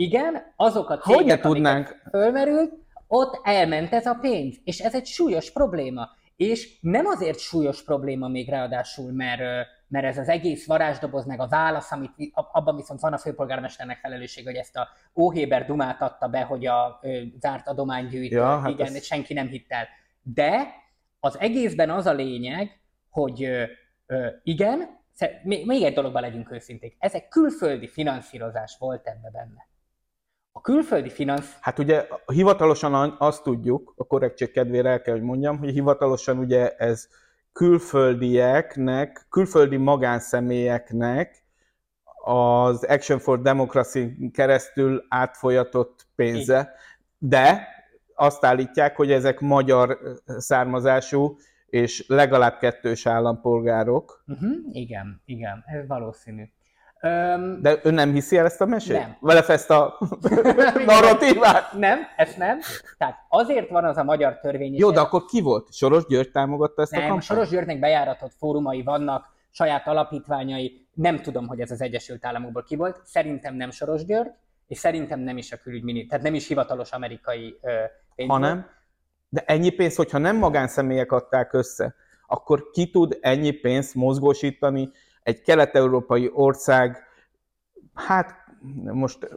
Igen, azok a cégek, hogy tudnánk? fölmerült, ott elment ez a pénz, és ez egy súlyos probléma. És nem azért súlyos probléma még ráadásul, mert, mert ez az egész varázsdoboz, meg a válasz, amit abban viszont van a főpolgármesternek felelősség, hogy ezt a Óhéber Dumát adta be, hogy a ö, zárt adománygyűjtő, ja, hát igen, ez... senki nem hitt el. De az egészben az a lényeg, hogy ö, ö, igen, még egy dologban legyünk őszinték, ezek külföldi finanszírozás volt ebbe benne. A külföldi finansz... Hát ugye hivatalosan azt tudjuk, a korrektség kedvére el kell, hogy mondjam, hogy hivatalosan ugye ez külföldieknek, külföldi magánszemélyeknek az Action for Democracy keresztül átfolyatott pénze, de azt állítják, hogy ezek magyar származású és legalább kettős állampolgárok. Uh-huh, igen, igen, ez valószínű. Um, De ön nem hiszi el ezt a mesét? Nem. Vele ezt a narratívát? Nem, ezt nem. Tehát azért van az a magyar törvény. Jó, de akkor ki volt? Soros György támogatta ezt nem, a kampányt? Soros Györgynek bejáratott fórumai vannak, saját alapítványai. Nem tudom, hogy ez az Egyesült Államokból ki volt. Szerintem nem Soros György, és szerintem nem is a külügyminiszter, tehát nem is hivatalos amerikai pénz. Hanem? De ennyi pénz, hogyha nem magánszemélyek adták össze, akkor ki tud ennyi pénzt mozgósítani egy kelet-európai ország, hát most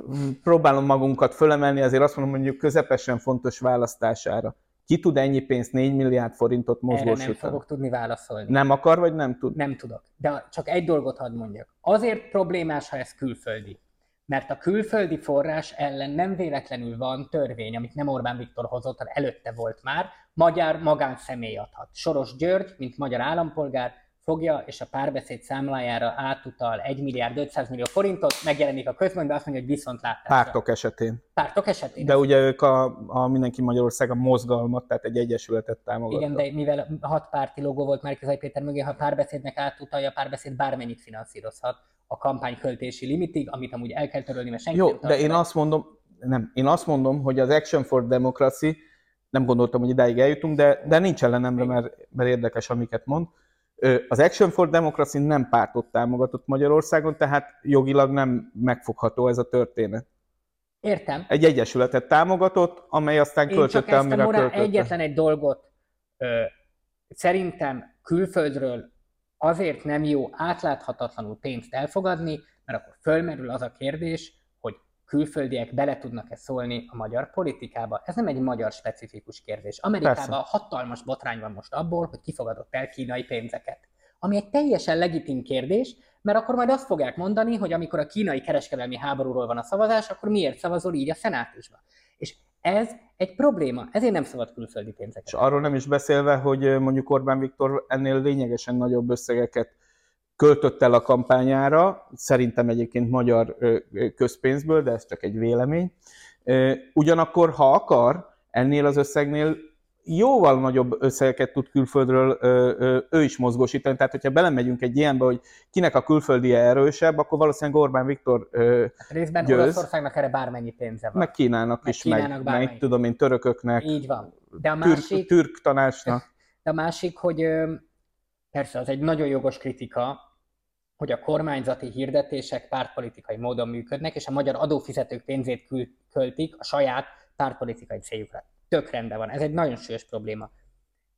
próbálom magunkat fölemelni, azért azt mondom, mondjuk közepesen fontos választására. Ki tud ennyi pénzt, 4 milliárd forintot mozgósítani? Erre nem fogok tudni válaszolni. Nem akar, vagy nem tud? Nem tudok. De csak egy dolgot hadd mondjak. Azért problémás, ha ez külföldi. Mert a külföldi forrás ellen nem véletlenül van törvény, amit nem Orbán Viktor hozott, hanem előtte volt már, magyar magánszemély adhat. Soros György, mint magyar állampolgár, fogja, és a párbeszéd számlájára átutal 1 milliárd 500 millió forintot, megjelenik a közmondban, azt mondja, hogy viszontlátásra. Pártok esetén. Pártok esetén. De ugye ők a, a Mindenki Magyarország a mozgalmat, tehát egy egyesületet támogattak. Igen, de mivel hat párti logó volt Márkizai Péter mögé, ha párbeszédnek átutalja, a párbeszéd bármennyit finanszírozhat a kampányköltési limitig, amit amúgy el kell törölni, mert senki Jó, nem de én azt mondom, nem, én azt mondom, hogy az Action for Democracy, nem gondoltam, hogy idáig eljutunk, de, de nincs ellenemre, mert, mert érdekes, amiket mond az Action for Democracy nem pártot támogatott Magyarországon, tehát jogilag nem megfogható ez a történet. Értem. Egy egyesületet támogatott, amely aztán Én költötte, csak amire morál, költötte. egyetlen egy dolgot ö, szerintem külföldről azért nem jó átláthatatlanul pénzt elfogadni, mert akkor fölmerül az a kérdés, külföldiek bele tudnak-e szólni a magyar politikába? Ez nem egy magyar specifikus kérdés. Amerikában Persze. hatalmas botrány van most abból, hogy kifogadott el kínai pénzeket. Ami egy teljesen legitim kérdés, mert akkor majd azt fogják mondani, hogy amikor a kínai kereskedelmi háborúról van a szavazás, akkor miért szavazol így a szenátusba? És ez egy probléma, ezért nem szabad külföldi pénzeket. És arról nem is beszélve, hogy mondjuk Orbán Viktor ennél lényegesen nagyobb összegeket költött el a kampányára, szerintem egyébként magyar közpénzből, de ez csak egy vélemény. Ugyanakkor, ha akar, ennél az összegnél jóval nagyobb összegeket tud külföldről ő is mozgósítani. Tehát, hogyha belemegyünk egy ilyenbe, hogy kinek a külföldi erősebb, akkor valószínűleg Orbán Viktor hát részben győz. Olaszországnak erre bármennyi pénze van. Meg Kínának meg is, Kínának meg, meg tudom én, törököknek. Így van. De a másik, türk, türk tanácsnak. De a másik, hogy persze az egy nagyon jogos kritika, hogy a kormányzati hirdetések pártpolitikai módon működnek, és a magyar adófizetők pénzét költik a saját pártpolitikai céljukra. Tök rendben van. Ez egy nagyon súlyos probléma.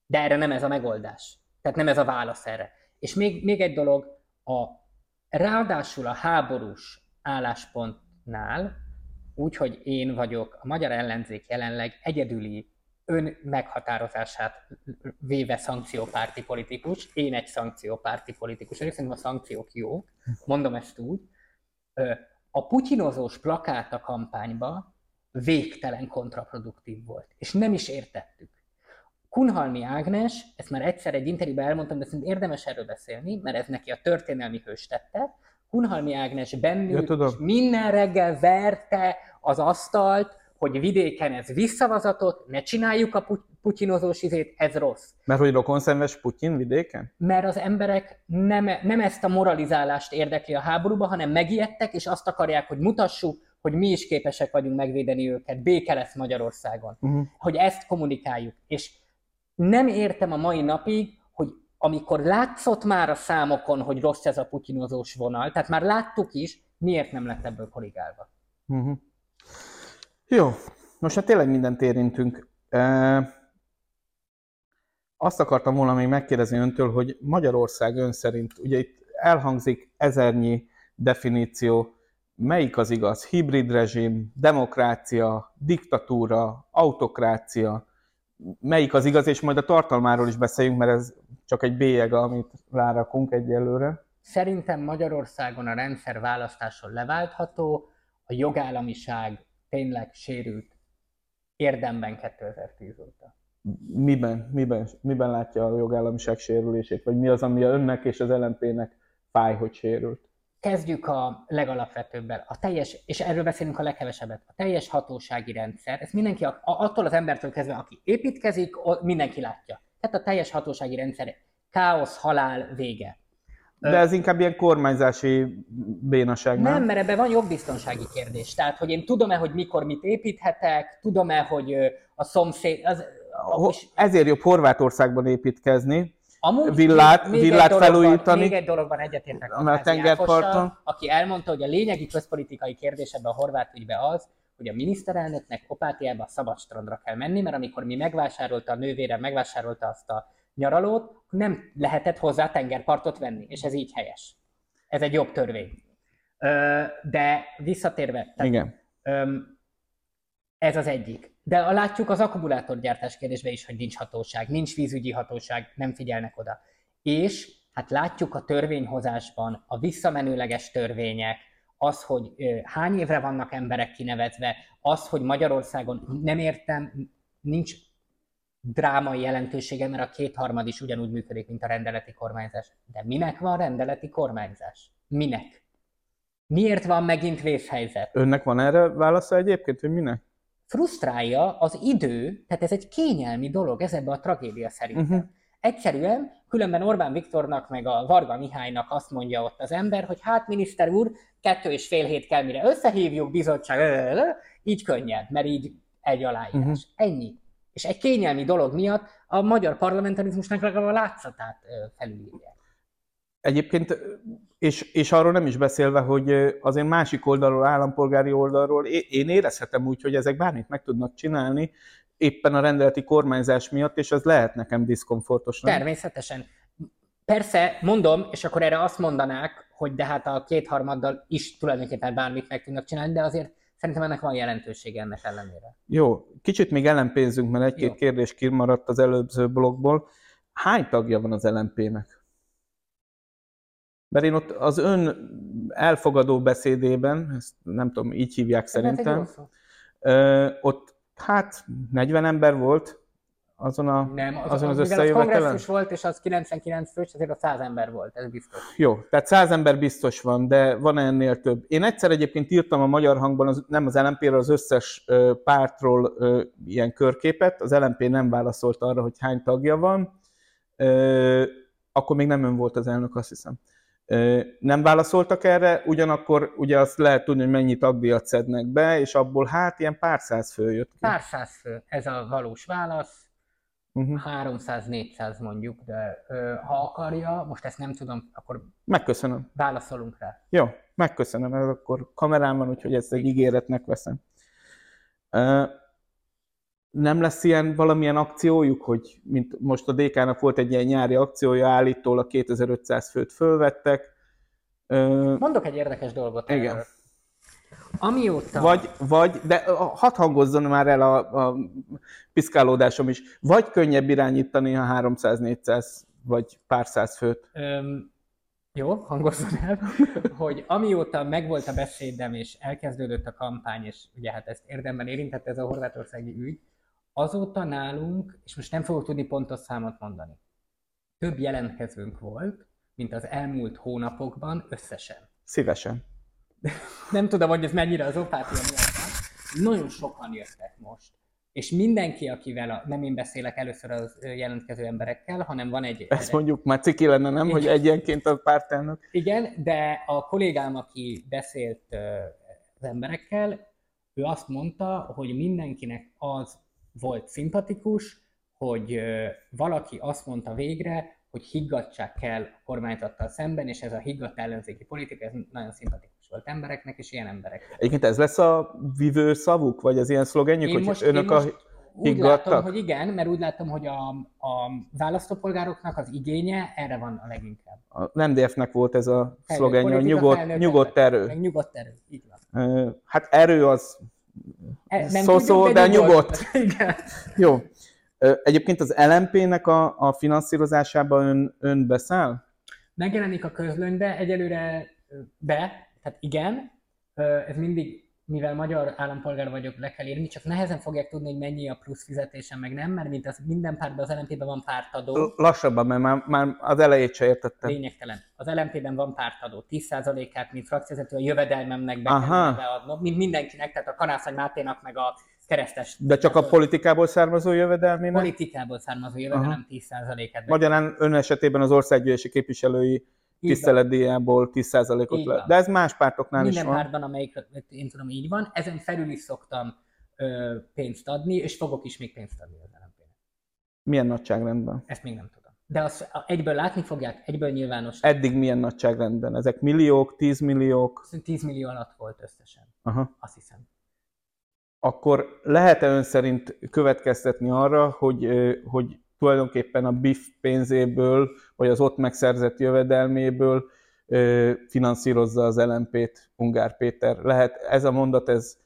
De erre nem ez a megoldás. Tehát nem ez a válasz erre. És még, még egy dolog, a, ráadásul a háborús álláspontnál, úgyhogy én vagyok a magyar ellenzék jelenleg egyedüli ön meghatározását véve szankciópárti politikus, én egy szankciópárti politikus, én szerintem a szankciók jók, mondom ezt úgy, a putyinozós plakát a kampányba végtelen kontraproduktív volt, és nem is értettük. Kunhalmi Ágnes, ezt már egyszer egy interjúban elmondtam, de szerintem érdemes erről beszélni, mert ez neki a történelmi hős tette. Kunhalmi Ágnes bennül ja, minden reggel verte az asztalt, hogy vidéken ez visszavazatot, ne csináljuk a putyinozós izét, ez rossz. Mert hogy rokonszenves Putyin vidéken? Mert az emberek nem, nem ezt a moralizálást érdekli a háborúba, hanem megijedtek, és azt akarják, hogy mutassuk, hogy mi is képesek vagyunk megvédeni őket, béke lesz Magyarországon. Uh-huh. Hogy ezt kommunikáljuk. És nem értem a mai napig, hogy amikor látszott már a számokon, hogy rossz ez a putinozós vonal, tehát már láttuk is, miért nem lett ebből korrigálva. Uh-huh. Jó, most hát tényleg mindent érintünk. Azt akartam volna még megkérdezni öntől, hogy Magyarország ön szerint, ugye itt elhangzik ezernyi definíció, melyik az igaz? Hibrid rezsim, demokrácia, diktatúra, autokrácia, melyik az igaz, és majd a tartalmáról is beszéljünk, mert ez csak egy bélyeg, amit rárakunk egyelőre. Szerintem Magyarországon a rendszer választáson leváltható, a jogállamiság tényleg sérült érdemben 2010 óta. Miben, miben, miben látja a jogállamiság sérülését? Vagy mi az, ami a önnek és az LMP-nek fáj, hogy sérült? Kezdjük a legalapvetőbbel. A teljes, és erről beszélünk a legkevesebbet, a teljes hatósági rendszer, ez mindenki, attól az embertől kezdve, aki építkezik, mindenki látja. Tehát a teljes hatósági rendszer káosz, halál, vége. De ez inkább ilyen kormányzási bénaság, nem? Nem, mert ebben van jogbiztonsági kérdés. Tehát, hogy én tudom-e, hogy mikor mit építhetek, tudom-e, hogy a szomszéd... Az, és... Ezért jobb Horvátországban építkezni, Amúgy villát, még, villát egy felújítani. Még egy dologban egyetértek a tengerparton. aki elmondta, hogy a lényegi közpolitikai kérdés ebben a horvát ügyben az, hogy a miniszterelnöknek Opátiába szabad strandra kell menni, mert amikor mi megvásárolta a nővére, megvásárolta azt a nyaralót, nem lehetett hozzá tengerpartot venni, és ez így helyes. Ez egy jobb törvény. De visszatérve, tehát, Igen. ez az egyik. De látjuk az akkumulátorgyártás kérdésben is, hogy nincs hatóság, nincs vízügyi hatóság, nem figyelnek oda. És hát látjuk a törvényhozásban a visszamenőleges törvények, az, hogy hány évre vannak emberek kinevezve, az, hogy Magyarországon nem értem, nincs drámai jelentősége, mert a kétharmad is ugyanúgy működik, mint a rendeleti kormányzás. De minek van rendeleti kormányzás? Minek? Miért van megint vészhelyzet? Önnek van erre válasza egyébként, hogy minek? Frusztrálja az idő, tehát ez egy kényelmi dolog, ez ebben a tragédia szerintem. Uh-huh. Egyszerűen, különben Orbán Viktornak meg a Varga Mihálynak azt mondja ott az ember, hogy hát miniszter úr, kettő és fél hét kell, mire összehívjuk bizottság, így könnyed, mert így egy aláírás. Uh-huh. Ennyi és egy kényelmi dolog miatt a magyar parlamentarizmusnak legalább a látszatát felülírják. Egyébként, és, és arról nem is beszélve, hogy azért másik oldalról, állampolgári oldalról én érezhetem úgy, hogy ezek bármit meg tudnak csinálni, éppen a rendeleti kormányzás miatt, és az lehet nekem diszkomfortos. Nem? Természetesen. Persze, mondom, és akkor erre azt mondanák, hogy de hát a kétharmaddal is tulajdonképpen bármit meg tudnak csinálni, de azért Szerintem ennek van jelentősége ennek ellenére. Jó, kicsit még ellenpénzünk, mert egy-két Jó. kérdés kimaradt az előző blogból. Hány tagja van az LMP-nek? Mert én ott az ön elfogadó beszédében, ezt nem tudom, így hívják szerintem, ott hát 40 ember volt, azon, a, nem, az, azon az, az összejövetelen? az kongresszus volt, és az 99 fős, azért a 100 ember volt, ez biztos. Jó, tehát 100 ember biztos van, de van ennél több. Én egyszer egyébként írtam a Magyar Hangban, az, nem az LMP-ről, az összes pártról ilyen körképet, az LMP nem válaszolt arra, hogy hány tagja van, akkor még nem ön volt az elnök, azt hiszem. Nem válaszoltak erre, ugyanakkor ugye azt lehet tudni, hogy mennyi tagdíjat szednek be, és abból hát ilyen pár száz fő jött ki. Pár száz fő, ez a valós válasz Uh-huh. Mhm. 300-400 mondjuk, de ö, ha akarja, most ezt nem tudom, akkor megköszönöm. Válaszolunk rá. Jó, megköszönöm, ez akkor kamerám van, úgyhogy ezt egy ígéretnek veszem. Ö, nem lesz ilyen valamilyen akciójuk, hogy mint most a DK-nak volt egy ilyen nyári akciója, állítólag 2500 főt fölvettek. Ö, Mondok egy érdekes dolgot. Igen. Erről. Amióta... Vagy, vagy, de hadd hangozzon már el a, a piszkálódásom is, vagy könnyebb irányítani a 300-400 vagy pár száz főt. Öm, jó, hangozzon el, hogy amióta megvolt a beszédem, és elkezdődött a kampány, és ugye hát ezt érdemben érintette ez a horvátországi ügy, azóta nálunk, és most nem fogok tudni pontos számot mondani, több jelentkezőnk volt, mint az elmúlt hónapokban összesen. Szívesen nem tudom, hogy ez mennyire az opátia miatt Nagyon sokan jöttek most. És mindenki, akivel, a, nem én beszélek először az jelentkező emberekkel, hanem van egy... Ezt mondjuk már ciki lenne, nem, hogy egyenként a pártelnök? Igen, de a kollégám, aki beszélt emberekkel, ő azt mondta, hogy mindenkinek az volt szimpatikus, hogy valaki azt mondta végre, hogy higgadság kell a kormányzattal szemben, és ez a higgadt ellenzéki politika, ez nagyon szimpatikus volt embereknek, és ilyen emberek. Egyébként ez lesz a vívő szavuk, vagy az ilyen szlogenjük, hogy most, önök a úgy látom, hogy igen, mert úgy látom, hogy a, a választópolgároknak az igénye erre van a leginkább. A MDF-nek volt ez a szlogenje, a nyugodt, nyugodt erő. Meg nyugodt erő, így van. Hát erő az szó-szó, de nyugodt. Igen. Jó. Egyébként az LMP-nek a, a finanszírozásában ön, ön beszáll? Megjelenik a közlönybe, egyelőre be, tehát igen, ez mindig, mivel magyar állampolgár vagyok, le kell írni, csak nehezen fogják tudni, hogy mennyi a plusz fizetésem, meg nem, mert mint az minden pártban az LMP-ben van pártadó. Lassabban, mert már, már az elejét se értettem. Lényegtelen. Az LMP-ben van pártadó. 10%-át, mint frakcióvezető a jövedelmemnek be kell beadnom, mint mindenkinek, tehát a Kanászai Máténak, meg a keresztes. De csak a politikából származó jövedelmének? Politikából származó jövedelem 10%-et. Magyarán ön esetében az országgyűlési képviselői tiszteletdíjából 10%-ot le. De ez más pártoknál Minden is van. Minden pártban, amelyik én tudom így van. Ezen felül is szoktam ö, pénzt adni, és fogok is még pénzt adni az lmp Milyen nagyságrendben? Ezt még nem tudom. De azt egyből látni fogják, egyből nyilvános. Eddig milyen nagyságrendben? Ezek milliók, tízmilliók? 10 millió alatt volt összesen. Aha. Azt hiszem akkor lehet-e ön szerint következtetni arra, hogy, hogy tulajdonképpen a BIF pénzéből, vagy az ott megszerzett jövedelméből finanszírozza az LMP-t Ungár Péter? Lehet ez a mondat, ez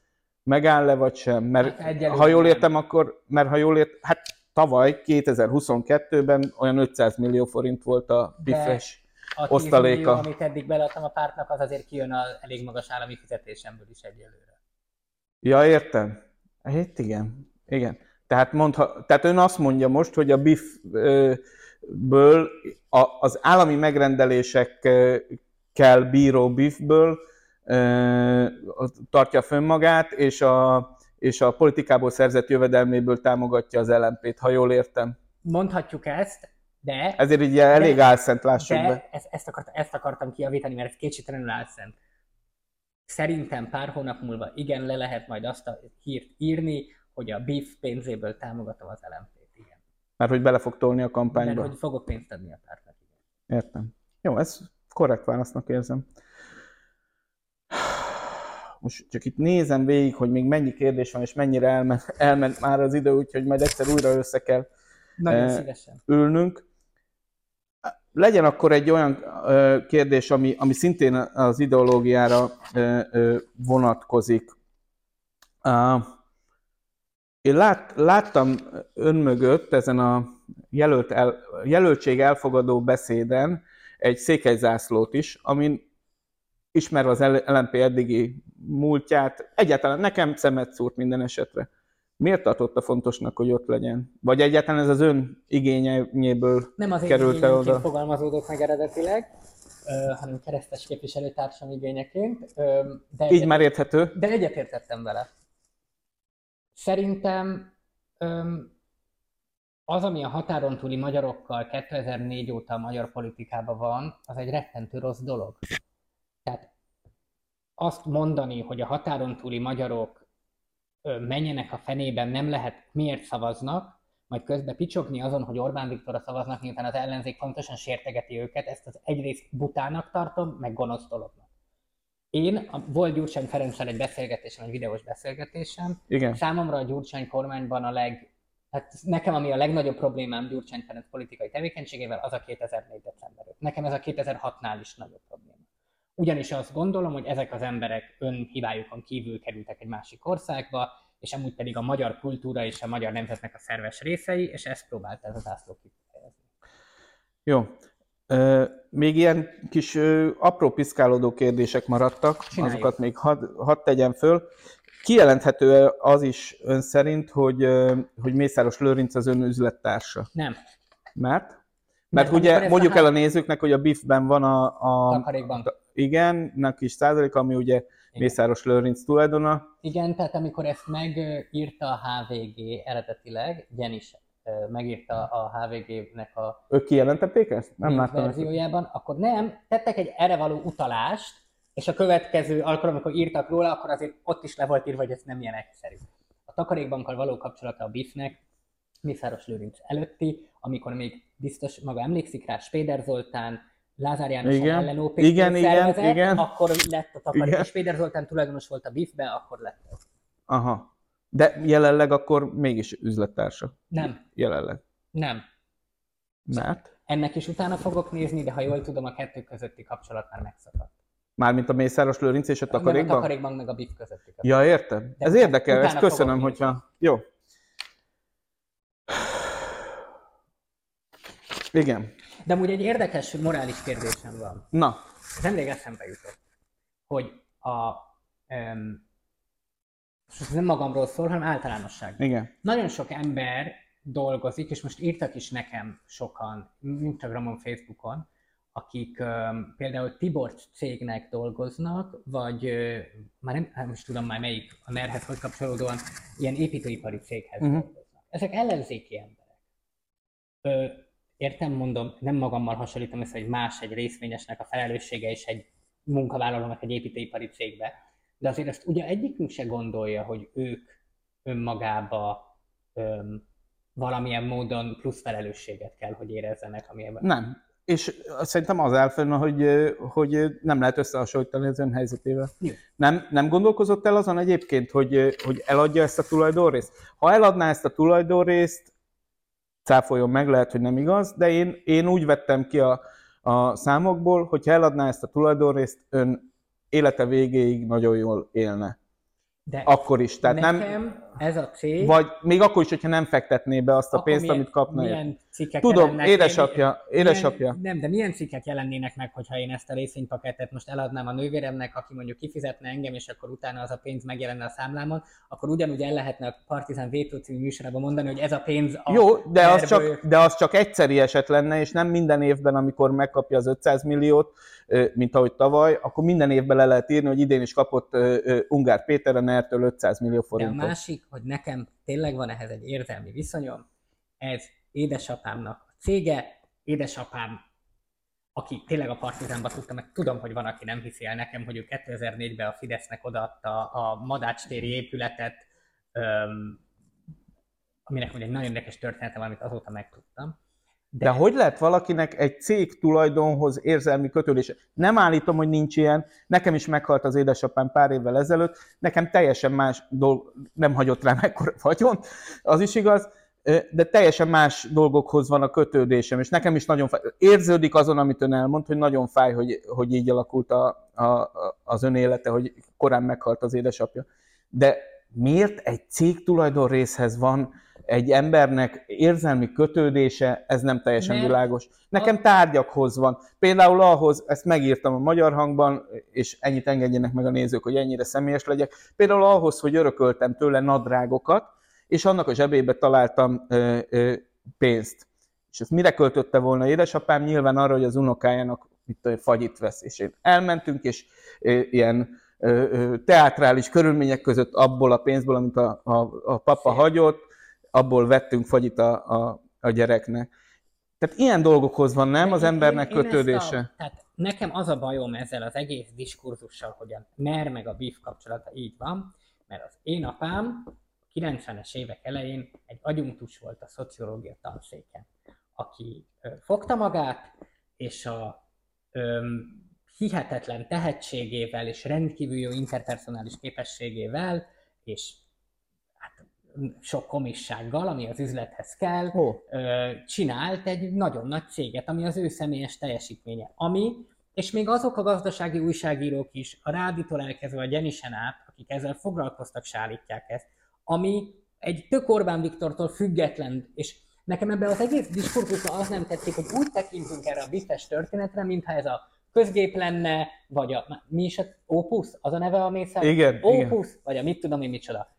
megáll-e vagy sem? Mert hát ha jól értem, akkor, mert ha jól ért, hát tavaly 2022-ben olyan 500 millió forint volt a BIF-es osztaléka. Millió, amit eddig beleadtam a pártnak, az azért kijön a elég magas állami fizetésemből is egyelőre. Ja, értem. Hát igen. Igen. Tehát, mondha, tehát ön azt mondja most, hogy a BIF-ből, az állami megrendelésekkel bíró BIF-ből tartja fönn magát, és a, és a politikából szerzett jövedelméből támogatja az LMP-t, ha jól értem. Mondhatjuk ezt, de... Ezért így elég de, álszent, lássuk de be. Ezt, ezt, akart, ezt akartam kiavítani, mert ez kétségtelenül álszent. Szerintem pár hónap múlva igen, le lehet majd azt a hírt írni, hogy a BIF pénzéből támogatom az LMP-t, igen. Mert hogy bele fog tolni a kampányba. Mert hogy fogok pénzt adni a pártnak, igen. Értem. Jó, ez korrekt válasznak érzem. Most csak itt nézem végig, hogy még mennyi kérdés van, és mennyire elment, elment már az idő, úgyhogy majd egyszer újra össze kell Nagyon eh, szívesen. ülnünk legyen akkor egy olyan kérdés, ami, ami szintén az ideológiára vonatkozik. Én lát, láttam ön mögött ezen a jelölt el, jelöltség elfogadó beszéden egy székelyzászlót is, amin ismerve az LNP eddigi múltját, egyáltalán nekem szemet szúrt minden esetre. Miért tartotta fontosnak, hogy ott legyen? Vagy egyáltalán ez az ön igényéből Nem az került el oda? fogalmazódott meg eredetileg, hanem keresztes képviselőtársam igényeként. De Így már érthető? De egyetértettem vele. Szerintem az, ami a határon túli magyarokkal 2004 óta a magyar politikában van, az egy rettentő rossz dolog. Tehát azt mondani, hogy a határon túli magyarok menjenek a fenében, nem lehet, miért szavaznak, majd közben picsogni azon, hogy Orbán Viktorra szavaznak, miután az ellenzék pontosan sértegeti őket, ezt az egyrészt butának tartom, meg gonosz dolognak. Én, a, volt Gyurcsány Ferencsel egy beszélgetésem, egy videós beszélgetésem. Igen. Számomra a Gyurcsány kormányban a leg, hát nekem ami a legnagyobb problémám Gyurcsány Ferenc politikai tevékenységével, az a 2004. december. Nekem ez a 2006-nál is nagyobb probléma. Ugyanis azt gondolom, hogy ezek az emberek önhibájukon kívül kerültek egy másik országba, és amúgy pedig a magyar kultúra és a magyar nemzetnek a szerves részei, és ezt próbált ez az ászló kifejezni. Jó. Még ilyen kis apró piszkálódó kérdések maradtak, Csináljuk. azokat még hadd had tegyem föl. Kijelenthető az is ön szerint, hogy, hogy Mészáros Lőrinc az ön üzlettársa? Nem. Mert? Mert, Mert ugye mondjuk el a nézőknek, hogy a BIF-ben van a, a, a igen, nek is százalék, ami ugye igen. Mészáros Lőrinc tulajdona. Igen, tehát amikor ezt megírta a HVG eredetileg, Gyenis megírta a HVG-nek a... Ők kijelentették ezt? Nem láttam. verziójában, ezt. akkor nem, tettek egy erre való utalást, és a következő alkalom, amikor írtak róla, akkor azért ott is le volt írva, hogy ez nem ilyen egyszerű. A takarékbankkal való kapcsolata a BIF-nek Mészáros Lőrinc előtti, amikor még biztos maga emlékszik rá, Spéder Zoltán, Lázár János Igen. ellen OPC Igen, igen, igen. akkor lett a takarék, Igen. Spéder Zoltán tulajdonos volt a BIF-be, akkor lett. Aha. De jelenleg akkor mégis üzlettársa. Nem, Jelenleg. nem. Mert? Ennek is utána fogok nézni, de ha jól tudom, a kettő közötti kapcsolat már megszakadt. Mármint a Mészáros Lőrinc és a Nem a takarékban? meg a BIF közötti kapcsolat. Ja, értem. De Ez érdekel, ezt köszönöm, hogyha... Jó. Igen. De amúgy egy érdekes morális kérdésem van. Na, Ez nemrég eszembe jutott, hogy a... Um, ez nem magamról szól, hanem általánosságban. igen. Nagyon sok ember dolgozik, és most írtak is nekem sokan, Instagramon, Facebookon, akik um, például Tibor cégnek dolgoznak, vagy uh, már nem, hát most tudom már melyik a NER-hez hogy kapcsolódóan, ilyen építőipari céghez Mhm. dolgoznak. Ezek ellenzéki emberek. Ö, értem, mondom, nem magammal hasonlítom össze, hogy más egy részvényesnek a felelőssége és egy munkavállalónak egy építőipari cégbe, de azért ezt ugye egyikünk se gondolja, hogy ők önmagába öm, valamilyen módon plusz felelősséget kell, hogy érezzenek, ami ebben. Nem. És szerintem az áll fenn, hogy, hogy nem lehet összehasonlítani az ön helyzetével. Jó. Nem, nem gondolkozott el azon egyébként, hogy, hogy eladja ezt a tulajdonrészt? Ha eladná ezt a tulajdonrészt, cáfoljon meg, lehet, hogy nem igaz, de én, én úgy vettem ki a, a számokból, hogy ha eladná ezt a tulajdonrészt, ön élete végéig nagyon jól élne. De Akkor is. Tehát nekem nem, ez a cég... vagy még akkor is, hogyha nem fektetné be azt a pénzt, milyen- amit kapna milyen cikkek Tudom, édesapja, édesapja. Milyen, nem, de milyen cikkek jelennének meg, hogyha én ezt a részvénypakettet most eladnám a nővéremnek, aki mondjuk kifizetne engem, és akkor utána az a pénz megjelenne a számlámon, akkor ugyanúgy el lehetne a Partizán Vétó című műsorában mondani, hogy ez a pénz a Jó, de az, csak, de az csak egyszeri eset lenne, és nem minden évben, amikor megkapja az 500 milliót, mint ahogy tavaly, akkor minden évben le lehet írni, hogy idén is kapott Ungár Péter a NER-től 500 millió De a forintot. másik, hogy nekem tényleg van ehhez egy érzelmi viszonyom, ez édesapámnak a cége, édesapám, aki tényleg a Partizánba tudta, meg tudom, hogy van, aki nem hiszi el nekem, hogy ő 2004-ben a Fidesznek odaadta a Madács téri épületet, öm, aminek ugye egy nagyon érdekes története van, amit azóta megtudtam. De hogy lehet valakinek egy cég tulajdonhoz érzelmi kötődése? Nem állítom, hogy nincs ilyen. Nekem is meghalt az édesapám pár évvel ezelőtt. Nekem teljesen más dolg, nem hagyott rám ekkora vagyon, az is igaz, de teljesen más dolgokhoz van a kötődésem, és nekem is nagyon fáj. Érződik azon, amit ön elmond, hogy nagyon fáj, hogy, hogy így alakult a, a- az ön élete, hogy korán meghalt az édesapja. De miért egy cég tulajdon részhez van egy embernek érzelmi kötődése, ez nem teljesen Mert világos. Nekem a- tárgyakhoz van. Például ahhoz, ezt megírtam a magyar hangban, és ennyit engedjenek meg a nézők, hogy ennyire személyes legyek. Például ahhoz, hogy örököltem tőle nadrágokat, és annak a zsebébe találtam ö, ö, pénzt. És ezt mire költötte volna édesapám? Nyilván arra, hogy az unokájának tudom, én, fagyit vesz. És én elmentünk, és ö, ilyen ö, ö, teátrális körülmények között abból a pénzből, amit a, a, a papa Szép. hagyott, abból vettünk fagyit a, a, a gyereknek. Tehát ilyen dolgokhoz van, nem az embernek én- én kötődése. A, tehát nekem az a bajom ezzel az egész diskurzussal, hogy a NER meg a BIF kapcsolata így van, mert az én apám 90-es évek elején egy agyunktus volt a szociológia tanszéken, aki ö, fogta magát, és a öm, hihetetlen tehetségével és rendkívül jó interpersonális képességével, és sok komissággal, ami az üzlethez kell, ö, csinált egy nagyon nagy céget, ami az ő személyes teljesítménye. Ami, és még azok a gazdasági újságírók is, a Ráditól elkezdve a Gyenisen át, akik ezzel foglalkoztak, se állítják ezt, ami egy tök Orbán Viktortól független, és nekem ebben az egész diskurzusban az nem tetszik, hogy úgy tekintünk erre a biztos történetre, mintha ez a közgép lenne, vagy a, mi is a Opus, az a neve a Mészár? Igen, igen. Opus, vagy a mit tudom én micsoda.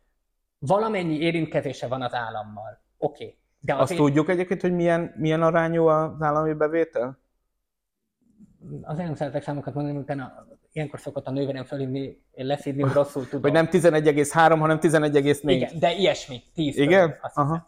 Valamennyi érintkezése van az állammal. Oké. Okay. De azt azért, tudjuk egyébként, hogy milyen, milyen arányú az állami bevétel? azért nem szeretek számokat mondani, utána ilyenkor szokott a nővérem fölhívni, leszídni, hogy rosszul tudom. Vagy nem 11,3, hanem 11,4. Igen, de ilyesmi, 10 Igen? Azt Aha. hiszem.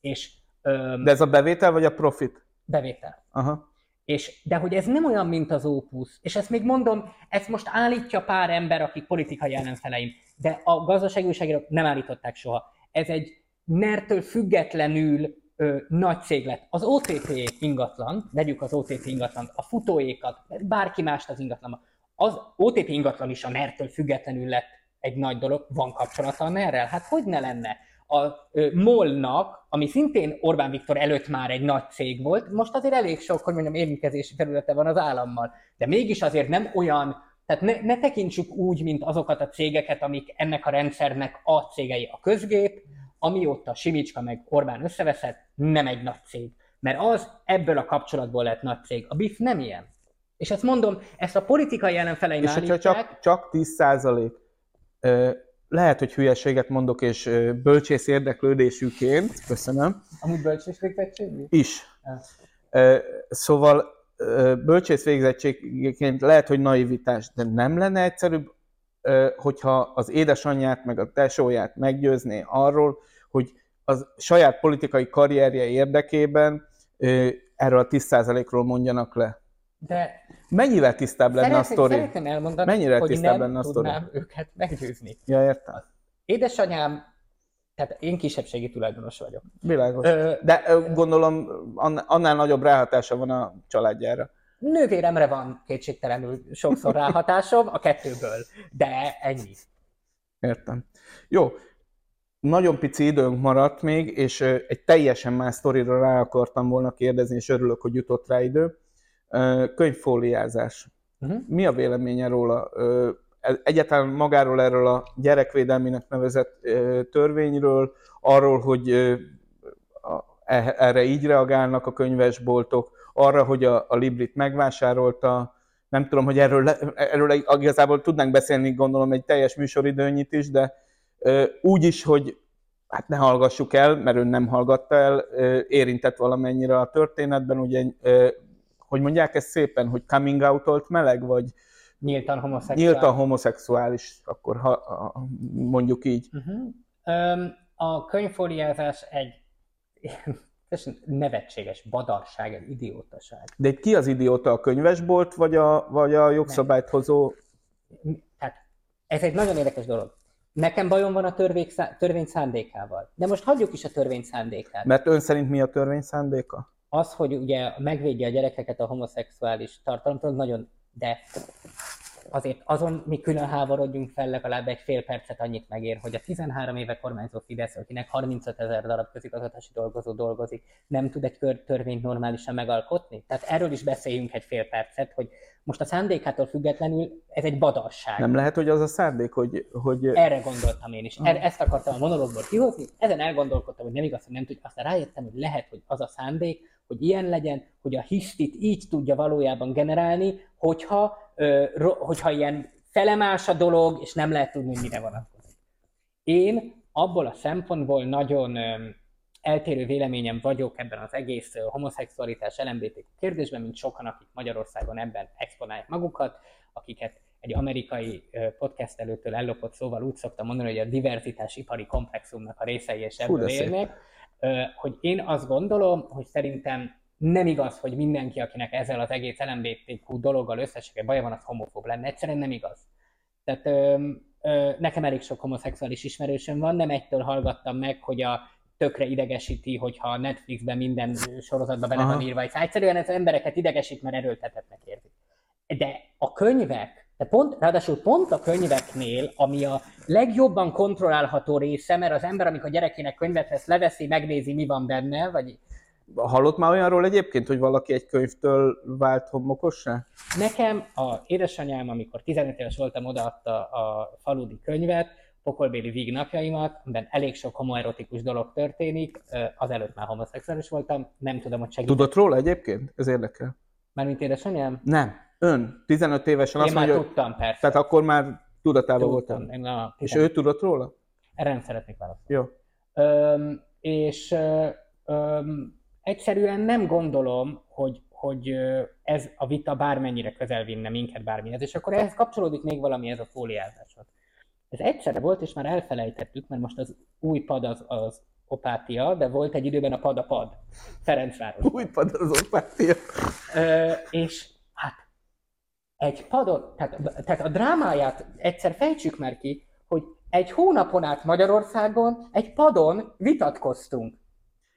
És öm, De ez a bevétel vagy a profit? bevétel. Aha. És, de hogy ez nem olyan, mint az Opus, és ezt még mondom, ezt most állítja pár ember, akik politikai ellenfeleim, de a gazdasági újságírók nem állították soha. Ez egy nertől függetlenül ö, nagy cég lett. Az OTP ingatlan, vegyük az OTP ingatlan, a futóékat, bárki mást az ingatlanba. Az OTP ingatlan is a nertől függetlenül lett egy nagy dolog. Van kapcsolata a nerrel? Hát hogy ne lenne? A MOL-nak, ami szintén Orbán Viktor előtt már egy nagy cég volt, most azért elég sok, hogy mondjam, érintkezési területe van az állammal. De mégis azért nem olyan, tehát ne, ne tekintsük úgy, mint azokat a cégeket, amik ennek a rendszernek a cégei. A közgép, amióta Simicska meg Orbán összeveszett, nem egy nagy cég. Mert az ebből a kapcsolatból lett nagy cég. A BIF nem ilyen. És ezt mondom, ezt a politikai ellenfeleim És hogyha csak, csak 10 százalék, lehet, hogy hülyeséget mondok, és bölcsész érdeklődésűként, köszönöm, Amúgy bölcsés végzettségű? is. Ja. Szóval bölcsész végzettségként lehet, hogy naivitás, de nem lenne egyszerűbb, hogyha az édesanyját meg a tesóját meggyőzné arról, hogy az saját politikai karrierje érdekében erről a 10%-ról mondjanak le. De Mennyivel tisztább lenne a sztori? szeretném elmondani, Mennyire hogy tisztább nem lenne a sztori? tudnám őket meggyőzni. Ja, értem. Édesanyám, tehát én kisebbségi tulajdonos vagyok. Világos. Ö, De ö, gondolom ann- annál nagyobb ráhatása van a családjára. nővéremre van kétségtelenül sokszor ráhatásom, a kettőből, de ennyi. Értem. Jó. Nagyon pici időnk maradt még, és egy teljesen más sztorira rá akartam volna kérdezni, és örülök, hogy jutott rá idő. Könyvfóliázás. Uh-huh. Mi a véleménye róla? E- Egyáltalán magáról erről a gyerekvédelminek nevezett törvényről, arról, hogy e- erre így reagálnak a könyvesboltok, arra, hogy a, a Librit megvásárolta, nem tudom, hogy erről, erről igazából tudnánk beszélni, gondolom egy teljes műsoridőnyit is, de ö, úgy is, hogy hát ne hallgassuk el, mert ön nem hallgatta el, érintett valamennyire a történetben, ugye, hogy mondják ezt szépen, hogy coming out meleg, vagy Nyíltan homoszexuális. nyíltan homoszexuális, akkor ha, ha, mondjuk így. Uh-huh. A könyvfóliázás egy nevetséges badarság, egy idiótaság. De ki az idióta, a könyvesbolt, vagy a, vagy a jogszabályt hozó? Tehát ez egy nagyon érdekes dolog. Nekem bajom van a törvény szándékával. De most hagyjuk is a törvény szándékát. Mert ön szerint mi a törvény szándéka? Az, hogy ugye megvédje a gyerekeket a homoszexuális tartalomtól, nagyon, de azért azon mi külön háborodjunk fel legalább egy fél percet annyit megér, hogy a 13 éve kormányzó Fidesz, akinek 35 ezer darab közigazgatási dolgozó dolgozik, nem tud egy törvényt normálisan megalkotni? Tehát erről is beszéljünk egy fél percet, hogy most a szándékától függetlenül ez egy badarság. Nem lehet, hogy az a szándék, hogy, hogy Erre gondoltam én is. Er, ezt akartam a monológból kihozni, ezen elgondolkodtam, hogy nem igaz, hogy nem tudjuk. Aztán rájöttem, hogy lehet, hogy az a szándék, hogy ilyen legyen, hogy a hisztit így tudja valójában generálni, hogyha, ö, hogyha ilyen felemás a dolog, és nem lehet tudni, hogy mire vonatkozik. Én abból a szempontból nagyon ö, eltérő véleményem vagyok ebben az egész homoszexualitás LMBTQ kérdésben, mint sokan, akik Magyarországon ebben exponálják magukat, akiket egy amerikai podcast előttől ellopott szóval úgy szoktam mondani, hogy a diverzitás ipari komplexumnak a részei és ebből élnek, hogy én azt gondolom, hogy szerintem nem igaz, hogy mindenki, akinek ezzel az egész LMBTQ dologgal összességében baja van, az homofób lenne. Egyszerűen nem igaz. Tehát ö, ö, nekem elég sok homoszexuális ismerősöm van, nem egytől hallgattam meg, hogy a tökre idegesíti, hogyha a Netflixben minden sorozatban bele Aha. van írva. Egyszerűen ez embereket idegesít, mert erőltetetnek érzik. De a könyvek, de pont, ráadásul pont a könyveknél, ami a legjobban kontrollálható része, mert az ember, amikor gyerekének könyvet vesz, leveszi, megnézi, mi van benne, vagy hallott már olyanról egyébként, hogy valaki egy könyvtől vált homokossá? Nekem a édesanyám, amikor 15 éves voltam, odaadta a faludi könyvet, pokolbéli víg napjaimat, amiben elég sok homoerotikus dolog történik, azelőtt már homoszexuális voltam, nem tudom, hogy segít. Tudott róla egyébként? Ez érdekel. Mármint édesanyám? Nem. Ön 15 évesen Én azt már mondja, tudtam, persze. Tehát akkor már tudatában voltam. És 15 ő tudott róla? Erre nem szeretnék válaszolni. Jó. Öm, és öm, egyszerűen nem gondolom, hogy, hogy ez a vita bármennyire közel vinne minket bármihez, és akkor ehhez kapcsolódik még valami, ez a fóliázáshoz. Ez egyszerre volt, és már elfelejtettük, mert most az új pad az, az opátia, de volt egy időben a pad a pad. Ferencváros. Új pad az opátia. Ö, és hát egy padon, tehát, tehát a drámáját egyszer fejtsük már ki, hogy egy hónapon át Magyarországon egy padon vitatkoztunk.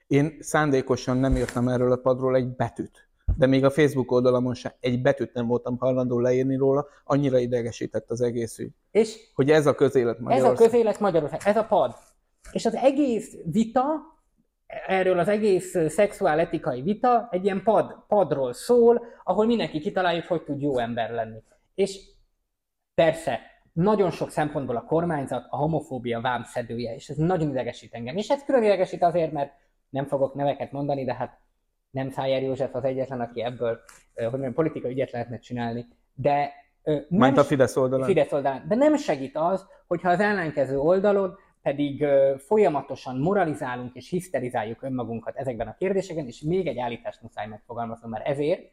Én szándékosan nem írtam erről a padról egy betűt. De még a Facebook oldalamon sem egy betűt nem voltam hajlandó leírni róla, annyira idegesített az egész ügy. És Hogy ez a közélet ez a Magyarország. közélet Magyarország, ez a pad. És az egész vita, erről az egész ö, szexuál etikai vita egy ilyen pad, padról szól, ahol mindenki kitalálja, hogy tud jó ember lenni. És persze, nagyon sok szempontból a kormányzat a homofóbia vámszedője, és ez nagyon idegesít engem. És ez külön idegesít azért, mert nem fogok neveket mondani, de hát nem Szájer József az egyetlen, aki ebből, hogy mondjam, politikai ügyet lehetne csinálni, de Majd a Fidesz oldalán. Fidesz oldalán. De nem segít az, hogyha az ellenkező oldalon pedig folyamatosan moralizálunk és hiszterizáljuk önmagunkat ezekben a kérdéseken, és még egy állítást muszáj megfogalmaznom, mert ezért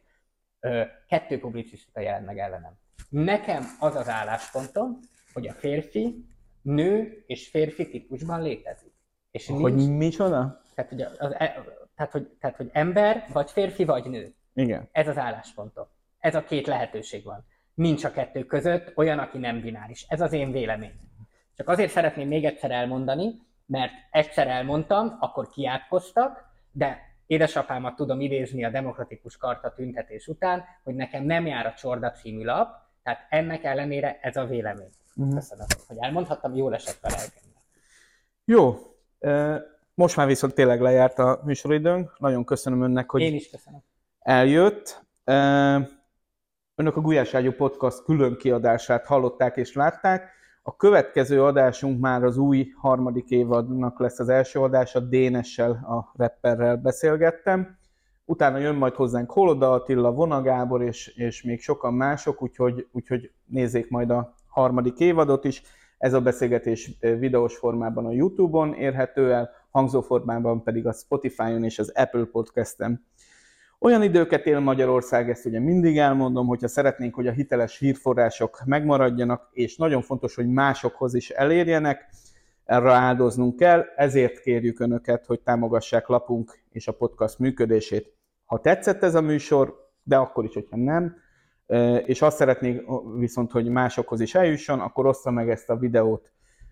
kettő publicista jelent meg ellenem. Nekem az az álláspontom, hogy a férfi nő és férfi típusban létezik. És nincs, Hogy micsoda? tehát, hogy az, az, tehát, hogy, tehát, hogy ember, vagy férfi, vagy nő. Igen. Ez az álláspontom. Ez a két lehetőség van. Nincs a kettő között olyan, aki nem bináris. Ez az én véleményem. Csak azért szeretném még egyszer elmondani, mert egyszer elmondtam, akkor kiátkoztak, de édesapámat tudom idézni a Demokratikus Karta tüntetés után, hogy nekem nem jár a Csorda című lap, tehát ennek ellenére ez a vélemény. Mhm. Köszönöm, hogy elmondhattam, jól esett vele elkezdeni. Jó. Most már viszont tényleg lejárt a műsoridőnk. Nagyon köszönöm önnek, hogy Én is köszönöm. eljött. Önök a Gulyás Ágyú Podcast külön kiadását hallották és látták. A következő adásunk már az új harmadik évadnak lesz az első adása. Dénessel, a rapperrel beszélgettem. Utána jön majd hozzánk Holoda Attila, Vona Gábor és, és még sokan mások, úgyhogy, úgyhogy nézzék majd a harmadik évadot is. Ez a beszélgetés videós formában a YouTube-on érhető el, hangzóformában pedig a Spotify-on és az Apple Podcast-en. Olyan időket él Magyarország, ezt ugye mindig elmondom, hogyha szeretnénk, hogy a hiteles hírforrások megmaradjanak, és nagyon fontos, hogy másokhoz is elérjenek, erre áldoznunk kell, ezért kérjük Önöket, hogy támogassák lapunk és a podcast működését. Ha tetszett ez a műsor, de akkor is, hogyha nem, és azt szeretnék viszont, hogy másokhoz is eljusson, akkor ossza meg ezt a videót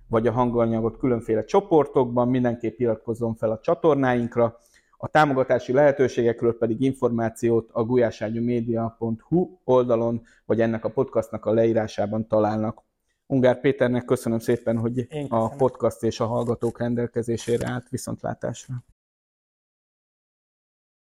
vagy a hanganyagot különféle csoportokban, mindenképp iratkozzon fel a csatornáinkra, a támogatási lehetőségekről pedig információt a gulyáságyúmedia.hu oldalon, vagy ennek a podcastnak a leírásában találnak. Ungár Péternek köszönöm szépen, hogy a podcast és a hallgatók rendelkezésére állt viszontlátásra.